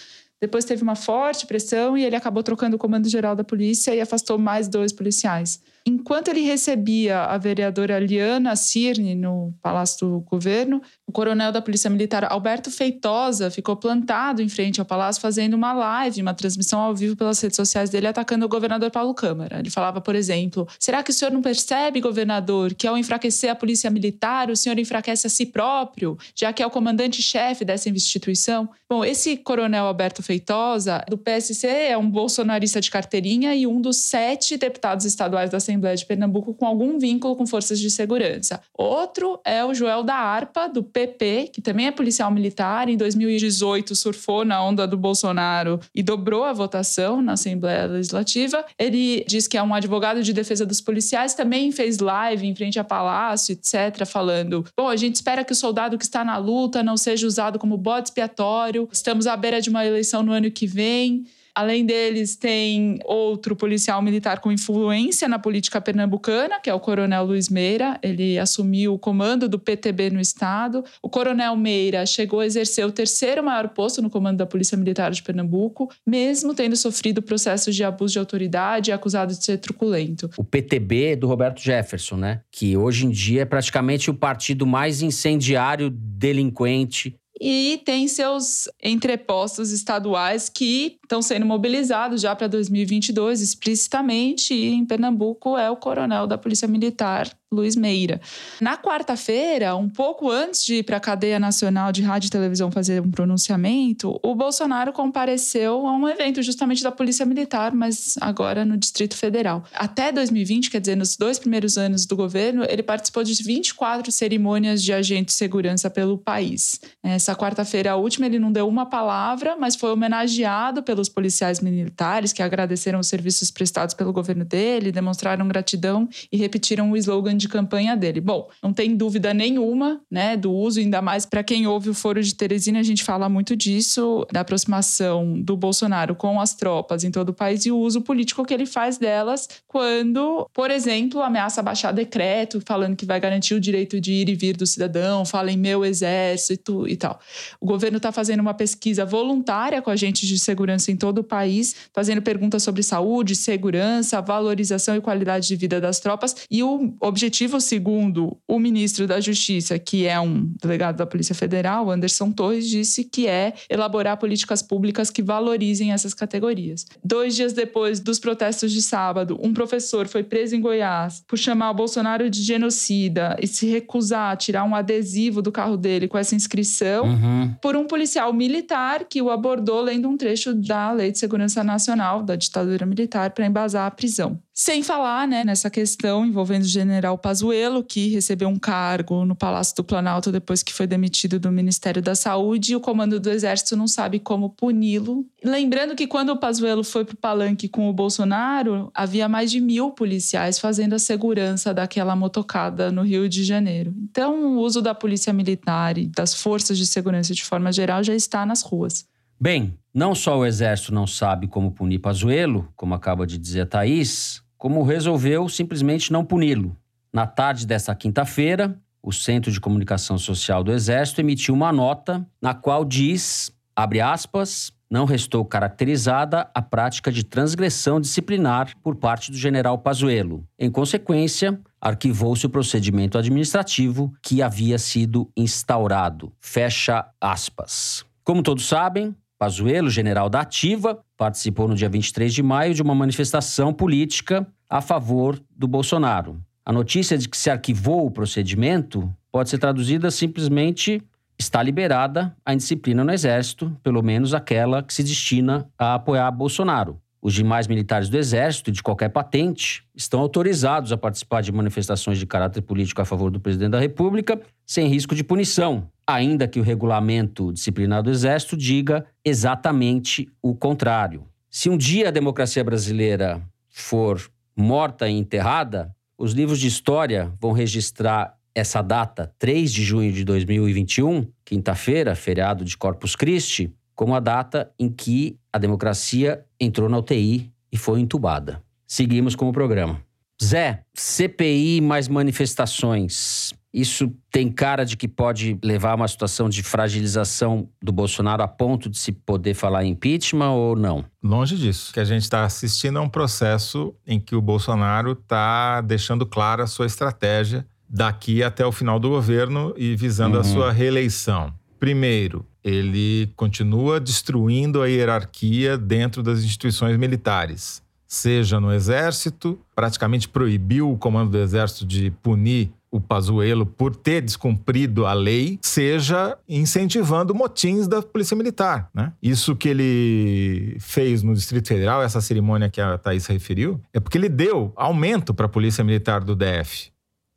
Depois teve uma forte pressão e ele acabou trocando o comando geral da polícia e afastou mais dois policiais. Enquanto ele recebia a vereadora Liana Cirne no Palácio do Governo, o coronel da Polícia Militar Alberto Feitosa ficou plantado em frente ao palácio fazendo uma live, uma transmissão ao vivo pelas redes sociais dele atacando o governador Paulo Câmara. Ele falava, por exemplo: "Será que o senhor não percebe, governador, que ao enfraquecer a Polícia Militar, o senhor enfraquece a si próprio, já que é o comandante-chefe dessa instituição?" Bom, esse coronel Alberto Feitosa do PSC é um bolsonarista de carteirinha e um dos sete deputados estaduais da Assembleia de Pernambuco com algum vínculo com forças de segurança. Outro é o Joel da Arpa, do PP, que também é policial militar. Em 2018, surfou na onda do Bolsonaro e dobrou a votação na Assembleia Legislativa. Ele diz que é um advogado de defesa dos policiais, também fez live em frente a Palácio, etc., falando: bom, a gente espera que o soldado que está na luta não seja usado como bode expiatório. Estamos à beira de uma eleição no ano que vem. Além deles, tem outro policial militar com influência na política pernambucana, que é o Coronel Luiz Meira. Ele assumiu o comando do PTB no estado. O Coronel Meira chegou a exercer o terceiro maior posto no comando da Polícia Militar de Pernambuco, mesmo tendo sofrido processos de abuso de autoridade e acusado de ser truculento. O PTB do Roberto Jefferson, né? Que hoje em dia é praticamente o partido mais incendiário, delinquente e tem seus entrepostos estaduais que estão sendo mobilizados já para 2022 explicitamente e em Pernambuco é o coronel da Polícia Militar Luiz Meira. Na quarta-feira, um pouco antes de ir para a cadeia nacional de rádio e televisão fazer um pronunciamento, o Bolsonaro compareceu a um evento justamente da Polícia Militar, mas agora no Distrito Federal. Até 2020, quer dizer, nos dois primeiros anos do governo, ele participou de 24 cerimônias de agente de segurança pelo país. Essa quarta-feira, a última, ele não deu uma palavra, mas foi homenageado pelos policiais militares que agradeceram os serviços prestados pelo governo dele, demonstraram gratidão e repetiram o slogan de campanha dele. Bom, não tem dúvida nenhuma, né, do uso, ainda mais para quem ouve o Foro de Teresina, a gente fala muito disso, da aproximação do Bolsonaro com as tropas em todo o país e o uso político que ele faz delas quando, por exemplo, ameaça baixar decreto falando que vai garantir o direito de ir e vir do cidadão, fala em meu exército e tal. O governo está fazendo uma pesquisa voluntária com agentes de segurança em todo o país, fazendo perguntas sobre saúde, segurança, valorização e qualidade de vida das tropas e o objetivo objetivo, segundo o ministro da Justiça, que é um delegado da Polícia Federal, Anderson Torres, disse que é elaborar políticas públicas que valorizem essas categorias. Dois dias depois dos protestos de sábado, um professor foi preso em Goiás por chamar o Bolsonaro de genocida e se recusar a tirar um adesivo do carro dele com essa inscrição, uhum. por um policial militar que o abordou lendo um trecho da Lei de Segurança Nacional da ditadura militar para embasar a prisão. Sem falar né, nessa questão envolvendo o general Pazuello, que recebeu um cargo no Palácio do Planalto depois que foi demitido do Ministério da Saúde, e o comando do Exército não sabe como puni-lo. Lembrando que quando o Pazuello foi para o palanque com o Bolsonaro, havia mais de mil policiais fazendo a segurança daquela motocada no Rio de Janeiro. Então, o uso da polícia militar e das forças de segurança de forma geral já está nas ruas. Bem, não só o Exército não sabe como punir Pazuello, como acaba de dizer a Thaís, como resolveu simplesmente não puni-lo. Na tarde desta quinta-feira, o Centro de Comunicação Social do Exército emitiu uma nota na qual diz abre aspas, não restou caracterizada a prática de transgressão disciplinar por parte do general Pazuello. Em consequência, arquivou-se o procedimento administrativo que havia sido instaurado. Fecha aspas. Como todos sabem, Pazuello, general da Ativa, participou no dia 23 de maio de uma manifestação política a favor do Bolsonaro. A notícia de que se arquivou o procedimento pode ser traduzida simplesmente está liberada a indisciplina no Exército, pelo menos aquela que se destina a apoiar Bolsonaro. Os demais militares do Exército e de qualquer patente estão autorizados a participar de manifestações de caráter político a favor do presidente da República, sem risco de punição, ainda que o regulamento disciplinar do Exército diga exatamente o contrário. Se um dia a democracia brasileira for morta e enterrada, os livros de história vão registrar essa data, 3 de junho de 2021, quinta-feira, feriado de Corpus Christi, como a data em que a democracia entrou na UTI e foi entubada. Seguimos com o programa. Zé, CPI mais manifestações. Isso tem cara de que pode levar a uma situação de fragilização do Bolsonaro a ponto de se poder falar em impeachment ou não? Longe disso. O que a gente está assistindo é um processo em que o Bolsonaro está deixando clara a sua estratégia daqui até o final do governo e visando uhum. a sua reeleição. Primeiro, ele continua destruindo a hierarquia dentro das instituições militares. Seja no Exército, praticamente proibiu o comando do Exército de punir o Pazuello por ter descumprido a lei, seja incentivando motins da Polícia Militar. Né? Isso que ele fez no Distrito Federal, essa cerimônia que a Thaís referiu, é porque ele deu aumento para a Polícia Militar do DF.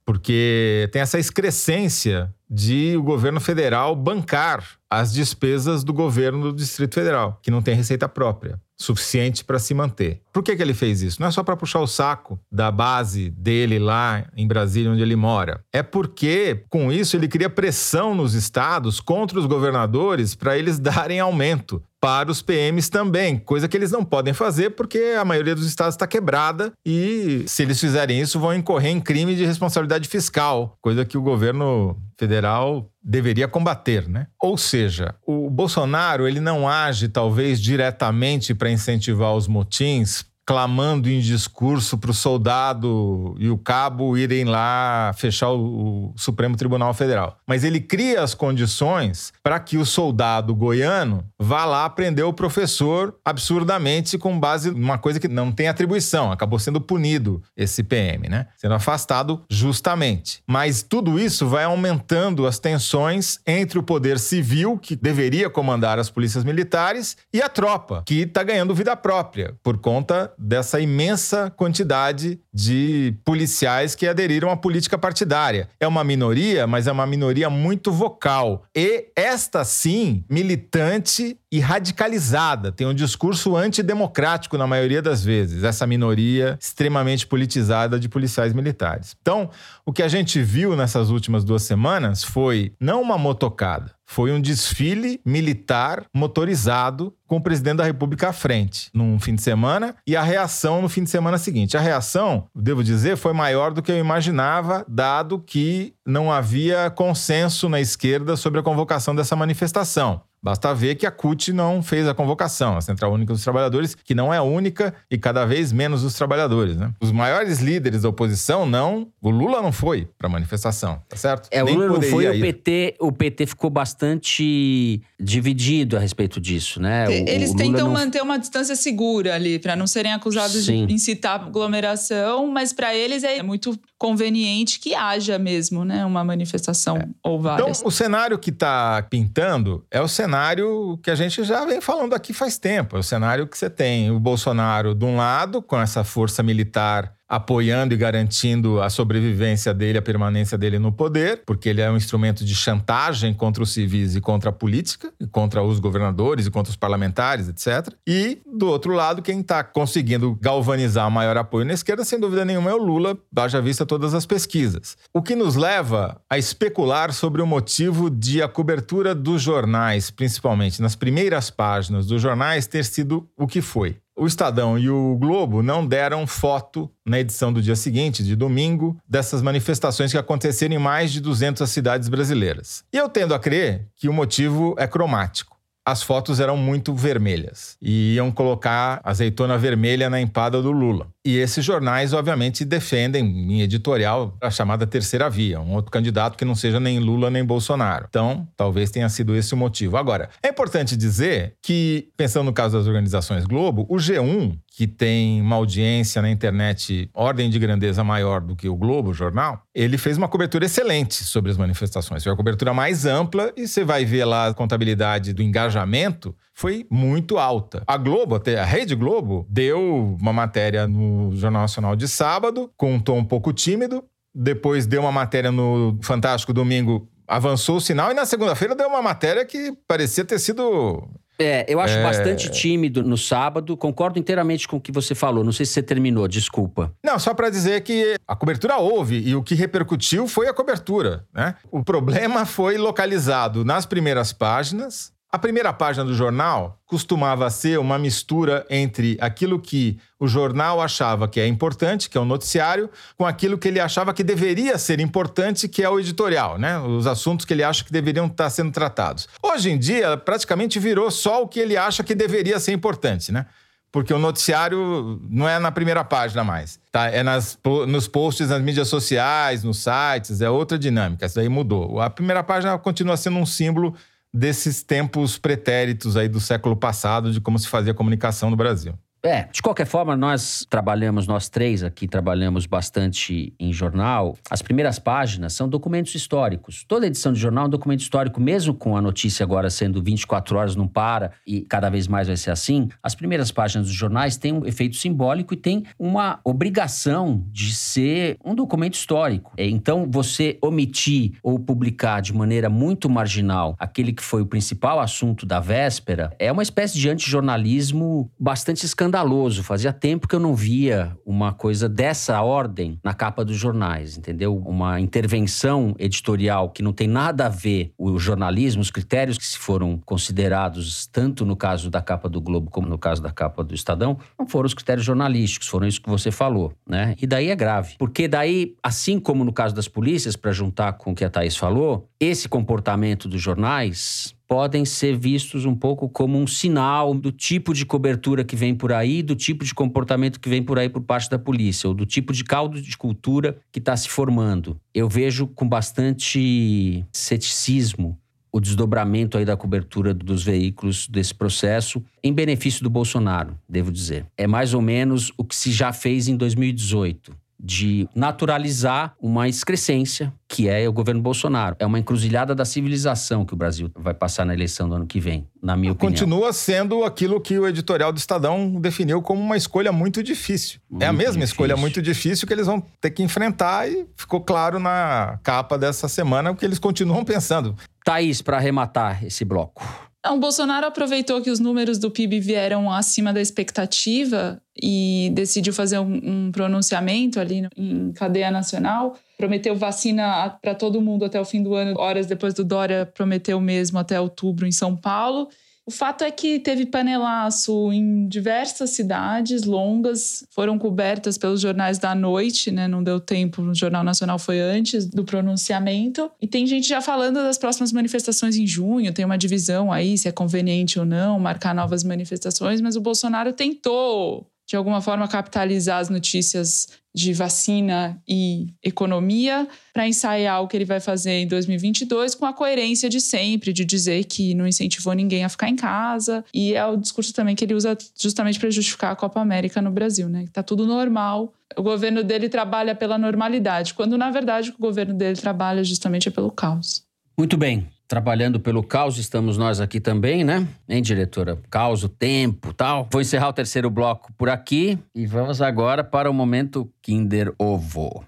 Porque tem essa excrescência de o governo federal bancar as despesas do governo do Distrito Federal, que não tem receita própria suficiente para se manter. Por que, que ele fez isso? Não é só para puxar o saco da base dele lá em Brasília, onde ele mora. É porque, com isso, ele cria pressão nos estados contra os governadores para eles darem aumento para os PMs também, coisa que eles não podem fazer porque a maioria dos estados está quebrada e se eles fizerem isso vão incorrer em crime de responsabilidade fiscal, coisa que o governo federal deveria combater, né? Ou seja, o Bolsonaro ele não age talvez diretamente para incentivar os motins, clamando em discurso para o soldado e o cabo irem lá fechar o, o, Supremo Tribunal Federal. Mas ele cria as condições para que o soldado goiano vá lá prender o professor absurdamente com base numa coisa que não tem atribuição. Acabou sendo punido esse PM, né? Sendo afastado justamente. Mas tudo isso vai aumentando as tensões entre o poder civil, que deveria comandar as polícias militares, e a tropa, que está ganhando vida própria por conta dessa imensa quantidade de policiais que aderiram à política partidária. É uma minoria, mas é uma minoria muito vocal. E esta sim, militante e radicalizada, tem um discurso antidemocrático na maioria das vezes, essa minoria extremamente politizada de policiais militares. Então, o que a gente viu nessas últimas duas semanas foi não uma motocada, foi um desfile militar motorizado com o presidente da República à frente, num fim de semana, e a reação no fim de semana seguinte. A reação, devo dizer, foi maior do que eu imaginava, dado que não havia consenso na esquerda sobre a convocação dessa manifestação. Basta ver que a CUT não fez a convocação, a Central Única dos Trabalhadores, que não é a única e cada vez menos os trabalhadores. Né? Os maiores líderes da oposição não. O Lula não foi para a manifestação, tá certo? É, Nem o Lula não foi, o PT, o PT ficou bastante dividido a respeito disso, né? Eles o tentam não... manter uma distância segura ali, para não serem acusados Sim. de incitar aglomeração, mas para eles é muito conveniente que haja mesmo, né? Uma manifestação é. ou várias. Então, o cenário que está pintando é o cenário cenário que a gente já vem falando aqui faz tempo. É o cenário que você tem o Bolsonaro, de um lado, com essa força militar apoiando e garantindo a sobrevivência dele, a permanência dele no poder, porque ele é um instrumento de chantagem contra os civis e contra a política, e contra os governadores e contra os parlamentares, etc. E, do outro lado, quem está conseguindo galvanizar maior apoio na esquerda, sem dúvida nenhuma, é o Lula, haja vista todas as pesquisas. O que nos leva a especular sobre o motivo de a cobertura dos jornais, principalmente nas primeiras páginas dos jornais, ter sido o que foi. O Estadão e o Globo não deram foto na edição do dia seguinte, de domingo, dessas manifestações que aconteceram em mais de 200 cidades brasileiras. E eu tendo a crer que o motivo é cromático. as fotos eram muito vermelhas e iam colocar azeitona vermelha na empada do Lula. E esses jornais, obviamente, defendem em editorial a chamada terceira via, um outro candidato que não seja nem Lula nem Bolsonaro. Então, talvez tenha sido esse o motivo. Agora, é importante dizer que, pensando no caso das organizações Globo, o G1, que tem uma audiência na internet ordem de grandeza maior do que o Globo, o jornal, ele fez uma cobertura excelente sobre as manifestações. Foi a cobertura mais ampla e você vai ver lá a contabilidade do engajamento foi muito alta. A Globo, até a Rede Globo, deu uma matéria no Jornal Nacional de sábado, com um tom um pouco tímido. Depois deu uma matéria no Fantástico Domingo, avançou o sinal. E na segunda-feira deu uma matéria que parecia ter sido é, eu acho É. bastante tímido no sábado. Concordo inteiramente com o que você falou. Não sei se você terminou, desculpa. Não, só para dizer que a cobertura houve e o que repercutiu foi a cobertura, né? O problema foi localizado nas primeiras páginas. A primeira página do jornal costumava ser uma mistura entre aquilo que o jornal achava que é importante, que é o noticiário, com aquilo que ele achava que deveria ser importante, que é o editorial, né? Os assuntos que ele acha que deveriam estar sendo tratados. Hoje em dia, praticamente virou só o que ele acha que deveria ser importante, né? Porque o noticiário não é na primeira página mais. Tá? É nas, nos posts nas mídias sociais, nos sites, é outra dinâmica. Isso daí mudou. A primeira página continua sendo um símbolo desses tempos pretéritos aí do século passado de como se fazia comunicação no Brasil. É, de qualquer forma, nós trabalhamos, nós três aqui trabalhamos bastante em jornal. As primeiras páginas são documentos históricos. Toda edição de jornal é um documento histórico, mesmo com a notícia agora sendo 24 horas, não para, e cada vez mais vai ser assim. As primeiras páginas dos jornais têm um efeito simbólico e têm uma obrigação de ser um documento histórico. É, Então, você omitir ou publicar de maneira muito marginal aquele que foi o principal assunto da véspera é uma espécie de antijornalismo bastante escandaloso. Fazia tempo que eu não via uma coisa dessa ordem na capa dos jornais, entendeu? Uma intervenção editorial que não tem nada a ver o jornalismo, os critérios que se foram considerados, tanto no caso da capa do Globo como no caso da capa do Estadão, não foram os critérios jornalísticos, foram isso que você falou, né? E daí é grave. Porque daí, assim como no caso das polícias, para juntar com o que a Thaís falou, esse comportamento dos jornais podem ser vistos um pouco como um sinal do tipo de cobertura que vem por aí, do tipo de comportamento que vem por aí por parte da polícia, ou do tipo de caldo de cultura que está se formando. Eu vejo com bastante ceticismo o desdobramento aí da cobertura dos veículos desse processo em benefício do Bolsonaro, devo dizer. É mais ou menos o que se já fez em 2018 de naturalizar uma excrescência que é o governo Bolsonaro. É uma encruzilhada da civilização que o Brasil vai passar na eleição do ano que vem, na minha opinião. Continua sendo aquilo que o editorial do Estadão definiu como uma escolha muito difícil. é a Muito mesma difícil. escolha muito difícil que eles vão ter que enfrentar e ficou claro na capa dessa semana o que eles continuam pensando. Thaís, para arrematar esse bloco. Não, o Bolsonaro aproveitou que os números do PIB vieram acima da expectativa e decidiu fazer um, um pronunciamento ali em cadeia nacional. Prometeu vacina para todo mundo até o fim do ano, horas depois do Dória prometeu mesmo até outubro em São Paulo. O fato é que teve panelaço em diversas cidades longas, foram cobertas pelos jornais da noite, né? Não deu tempo, o Jornal Nacional foi antes do pronunciamento. E tem gente já falando das próximas manifestações em junho, tem uma divisão aí se é conveniente ou não marcar novas manifestações, mas o Bolsonaro tentou de alguma forma capitalizar as notícias de vacina e economia para ensaiar o que ele vai fazer em 2022 com a coerência de sempre, de dizer que não incentivou ninguém a ficar em casa. E é o discurso também que ele usa justamente para justificar a Copa América no Brasil, né? Tá tudo normal. O governo dele trabalha pela normalidade, quando na verdade o governo dele trabalha justamente é pelo caos. Muito bem. Trabalhando pelo caos, estamos nós aqui também, né? Hein, diretora? Caos, o tempo tal. Vou encerrar o terceiro bloco por aqui e vamos agora para o momento Kinder Ovo.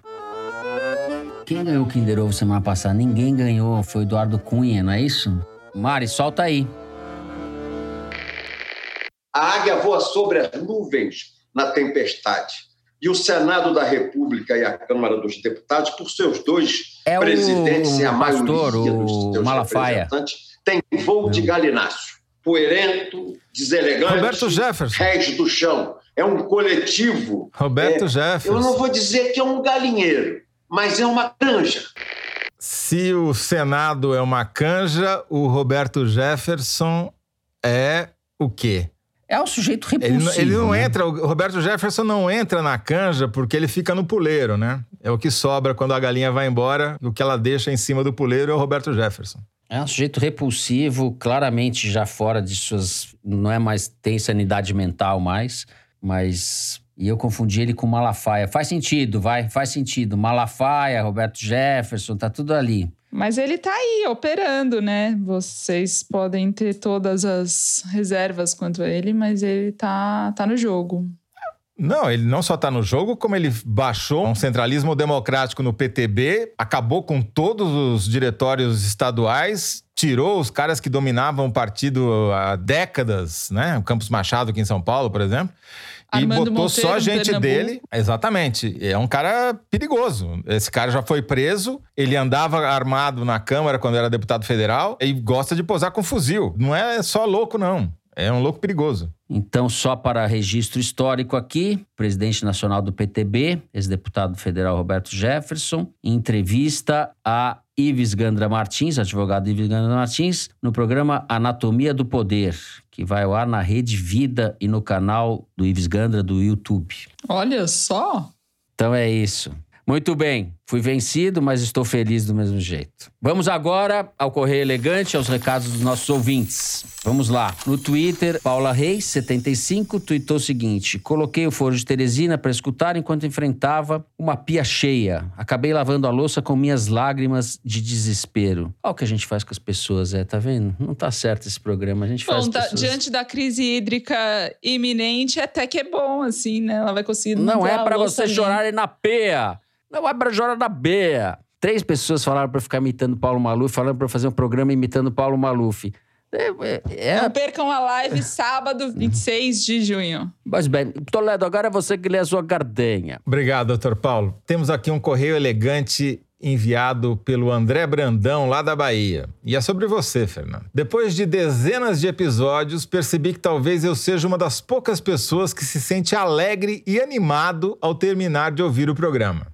Quem ganhou o Kinder Ovo semana passada? Ninguém ganhou. Foi o Eduardo Cunha, não é isso? Mari, solta aí. A águia voa sobre as nuvens na tempestade. E o Senado da República e a Câmara dos Deputados, por seus dois É presidentes e a maioria dos seus Malafaia. representantes, tem voo de galináceo. Poerento, deselegante, Roberto Jefferson. réis do chão. É um coletivo. Roberto é, Jefferson. Eu não vou dizer que é um galinheiro, mas é uma canja. Se o Senado é uma canja, o Roberto Jefferson é o quê? É um sujeito Ele, repulsivo. não- ele não né? entra, o Roberto Jefferson não entra na canja porque ele fica no puleiro, né? É o que sobra quando a galinha vai embora, o que ela deixa em cima do puleiro é o Roberto Jefferson. É um sujeito repulsivo, claramente já fora de suas. Não é mais. tem sanidade mental mais, mas. E eu confundi ele com Malafaia. Faz sentido, vai, faz sentido. Malafaia, Roberto Jefferson, tá tudo ali. Mas ele tá aí, operando, né? Vocês podem ter todas as reservas quanto a ele, mas ele tá, tá no jogo. Não, ele não só está no jogo, como ele baixou um centralismo democrático no PTB, acabou com todos os diretórios estaduais, tirou os caras que dominavam o partido há décadas, né? O Campos Machado aqui em São Paulo, por exemplo. E botou Monteiro, só gente Pernambuco. dele. Exatamente. É um cara perigoso. Esse cara já foi preso, ele andava armado na Câmara quando era deputado federal e gosta de posar com fuzil. Não é só louco, não. É um louco perigoso. Então, só para registro histórico aqui, presidente nacional do PTB, ex-deputado federal Roberto Jefferson, em entrevista a Ives Gandra Martins, advogado Ives Gandra Martins, no programa Anatomia do Poder, que vai ao ar na Rede Vida e no canal do Ives Gandra do YouTube. Olha só! Então é isso. Muito bem, fui vencido, mas estou feliz do mesmo jeito. Vamos agora ao Correio Elegante, aos recados dos nossos ouvintes. Vamos lá. No Twitter, Paula Reis, 75, tweetou o seguinte: Coloquei o foro de Teresina para escutar enquanto enfrentava uma pia cheia. Acabei lavando a louça com minhas lágrimas de desespero. Olha o que a gente faz com as pessoas, é, tá vendo? Não tá certo esse programa. A gente faz Bom, as tá- pessoas... diante da crise hídrica iminente, até que é bom, assim, né? Ela vai conseguir. Não é a pra louça você chorar na peia. Não é pra chorar na beia. Três pessoas falaram pra eu ficar imitando Paulo Maluf, falaram pra eu fazer um programa imitando Paulo Maluf. É, é- é- Não percam a live sábado, 26 de junho. Mas bem, Toledo, agora é você que lê a sua gardenha. Obrigado, doutor Paulo. Temos aqui um correio elegante enviado pelo André Brandão, lá da Bahia. E é sobre você, Fernando. Depois de dezenas de episódios, percebi que talvez eu seja uma das poucas pessoas que se sente alegre e animado ao terminar de ouvir o programa.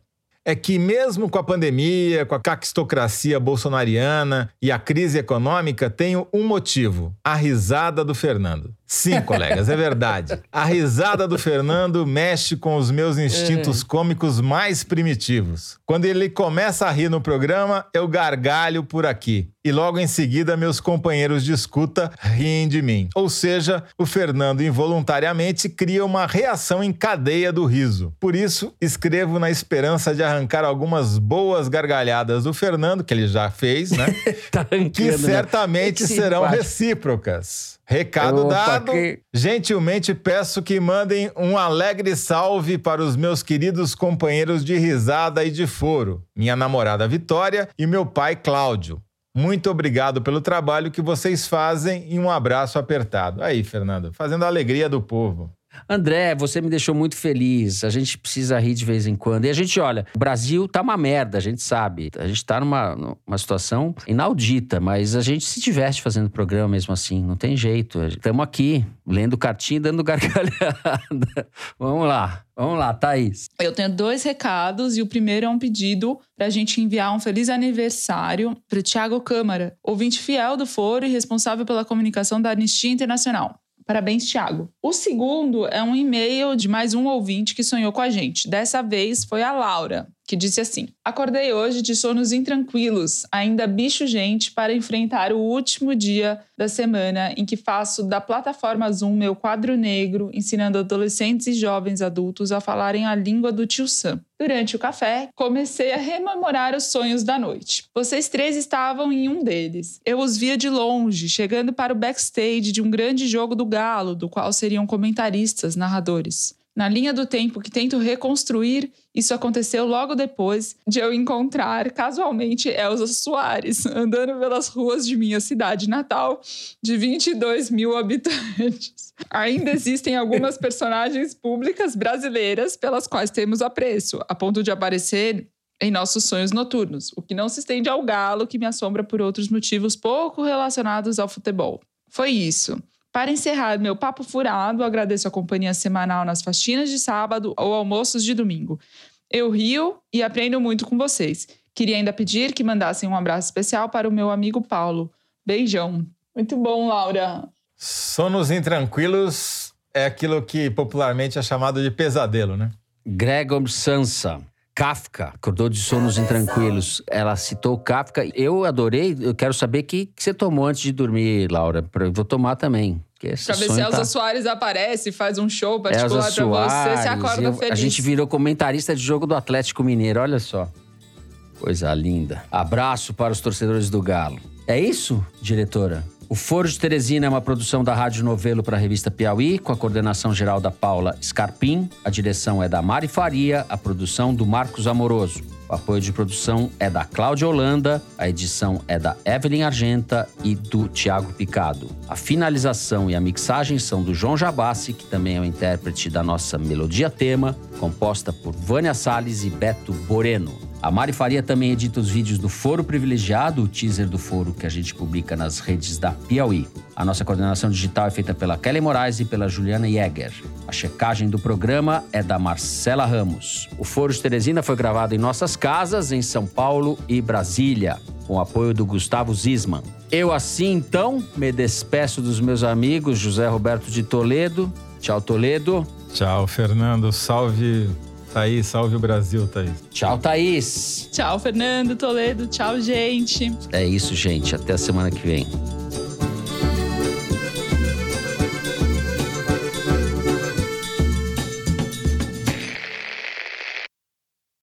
É que, mesmo com a pandemia, com a caquistocracia bolsonariana e a crise econômica, tenho um motivo: a risada do Fernando. Sim, colegas, é verdade. A risada do Fernando mexe com os meus instintos cômicos mais primitivos. Quando ele começa a rir no programa, eu gargalho por aqui. E logo em seguida, meus companheiros de escuta riem de mim. Ou seja, o Fernando involuntariamente cria uma reação em cadeia do riso. Por isso, escrevo na esperança de arrancar algumas boas gargalhadas do Fernando, que ele já fez, né? Tá que né? certamente Que serão recíprocas. Recado Opa, dado. Que- Gentilmente peço que mandem um alegre salve para os meus queridos companheiros de risada e de foro, minha namorada Vitória e meu pai Cláudio. Muito obrigado pelo trabalho que vocês fazem e um abraço apertado. Aí, Fernando, fazendo a alegria do povo. André, você me deixou muito feliz. A gente precisa rir de vez em quando. E a gente, olha, o Brasil tá uma merda, a gente sabe. A gente tá numa, numa situação inaudita, mas a gente se diverte fazendo programa mesmo assim. Não tem jeito. Estamos aqui, lendo cartinha e dando gargalhada. vamos lá, vamos lá, Thaís. Eu tenho dois recados e o primeiro é um pedido para a gente enviar um feliz aniversário para o Tiago Câmara, ouvinte fiel do Foro e responsável pela comunicação da Anistia Internacional. Parabéns, Tiago. O segundo é um e-mail de mais um ouvinte que sonhou com a gente. Dessa vez foi a Laura, que disse assim: Acordei hoje de sonos intranquilos, ainda bicho gente, para enfrentar o último dia da semana em que faço da plataforma Zoom meu quadro negro, ensinando adolescentes e jovens adultos a falarem a língua do tio Sam. Durante o café, comecei a rememorar os sonhos da noite. Vocês três estavam em um deles. Eu os via de longe, chegando para o backstage de um grande jogo do Galo, do qual seriam comentaristas, narradores. Na linha do tempo que tento reconstruir, isso aconteceu logo depois de eu encontrar casualmente Elza Soares andando pelas ruas de minha cidade natal, de 22 mil habitantes. Ainda existem algumas personagens públicas brasileiras pelas quais temos apreço, a ponto de aparecer em nossos sonhos noturnos, o que não se estende ao galo que me assombra por outros motivos pouco relacionados ao futebol. Foi isso. Para encerrar meu papo furado, agradeço a companhia semanal nas faxinas de sábado ou almoços de domingo. Eu rio e aprendo muito com vocês. Queria ainda pedir que mandassem um abraço especial para o meu amigo Paulo. Beijão. Muito bom, Laura. Sonos intranquilos é aquilo que popularmente é chamado de pesadelo, né? Gregor Sansa. Kafka, acordou de sonos intranquilos. Ela citou Kafka. Eu adorei. Eu quero saber o que, que você tomou antes de dormir, Laura. Eu vou tomar também. Pra ver se Elza tá- Soares aparece, faz um show Elza particular pra você, você Soares, acorda eu- feliz. A gente virou comentarista de jogo do Atlético Mineiro, olha só. Coisa linda. Abraço para os torcedores do Galo. É isso, diretora? O Foro de Teresina é uma produção da Rádio Novelo para a revista Piauí, com a coordenação geral da Paula Scarpim. A direção é da Mari Faria, a produção do Marcos Amoroso. O apoio de produção é da Cláudia Holanda, a edição é da Evelyn Argenta e do Tiago Picado. A finalização e a mixagem são do João Jabassi, que também é o intérprete da nossa melodia tema, composta por Vânia Salles e Beto Boreno. A Mari Faria também edita os vídeos do Foro Privilegiado, o teaser do Foro que a gente publica nas redes da Piauí. A nossa coordenação digital é feita pela Kelly Moraes e pela Juliana Jäger. A checagem do programa é da Marcela Ramos. O Foro de Teresina foi gravado em nossas casas, em São Paulo e Brasília, com o apoio do Gustavo Zisman. Eu assim, então, me despeço dos meus amigos José Roberto de Toledo. Tchau, Toledo. Tchau, Fernando. Salve, Thaís. Salve o Brasil, Thaís. Tchau, Thaís. Tchau, Fernando Toledo. Tchau, gente. É isso, gente. Até a semana que vem.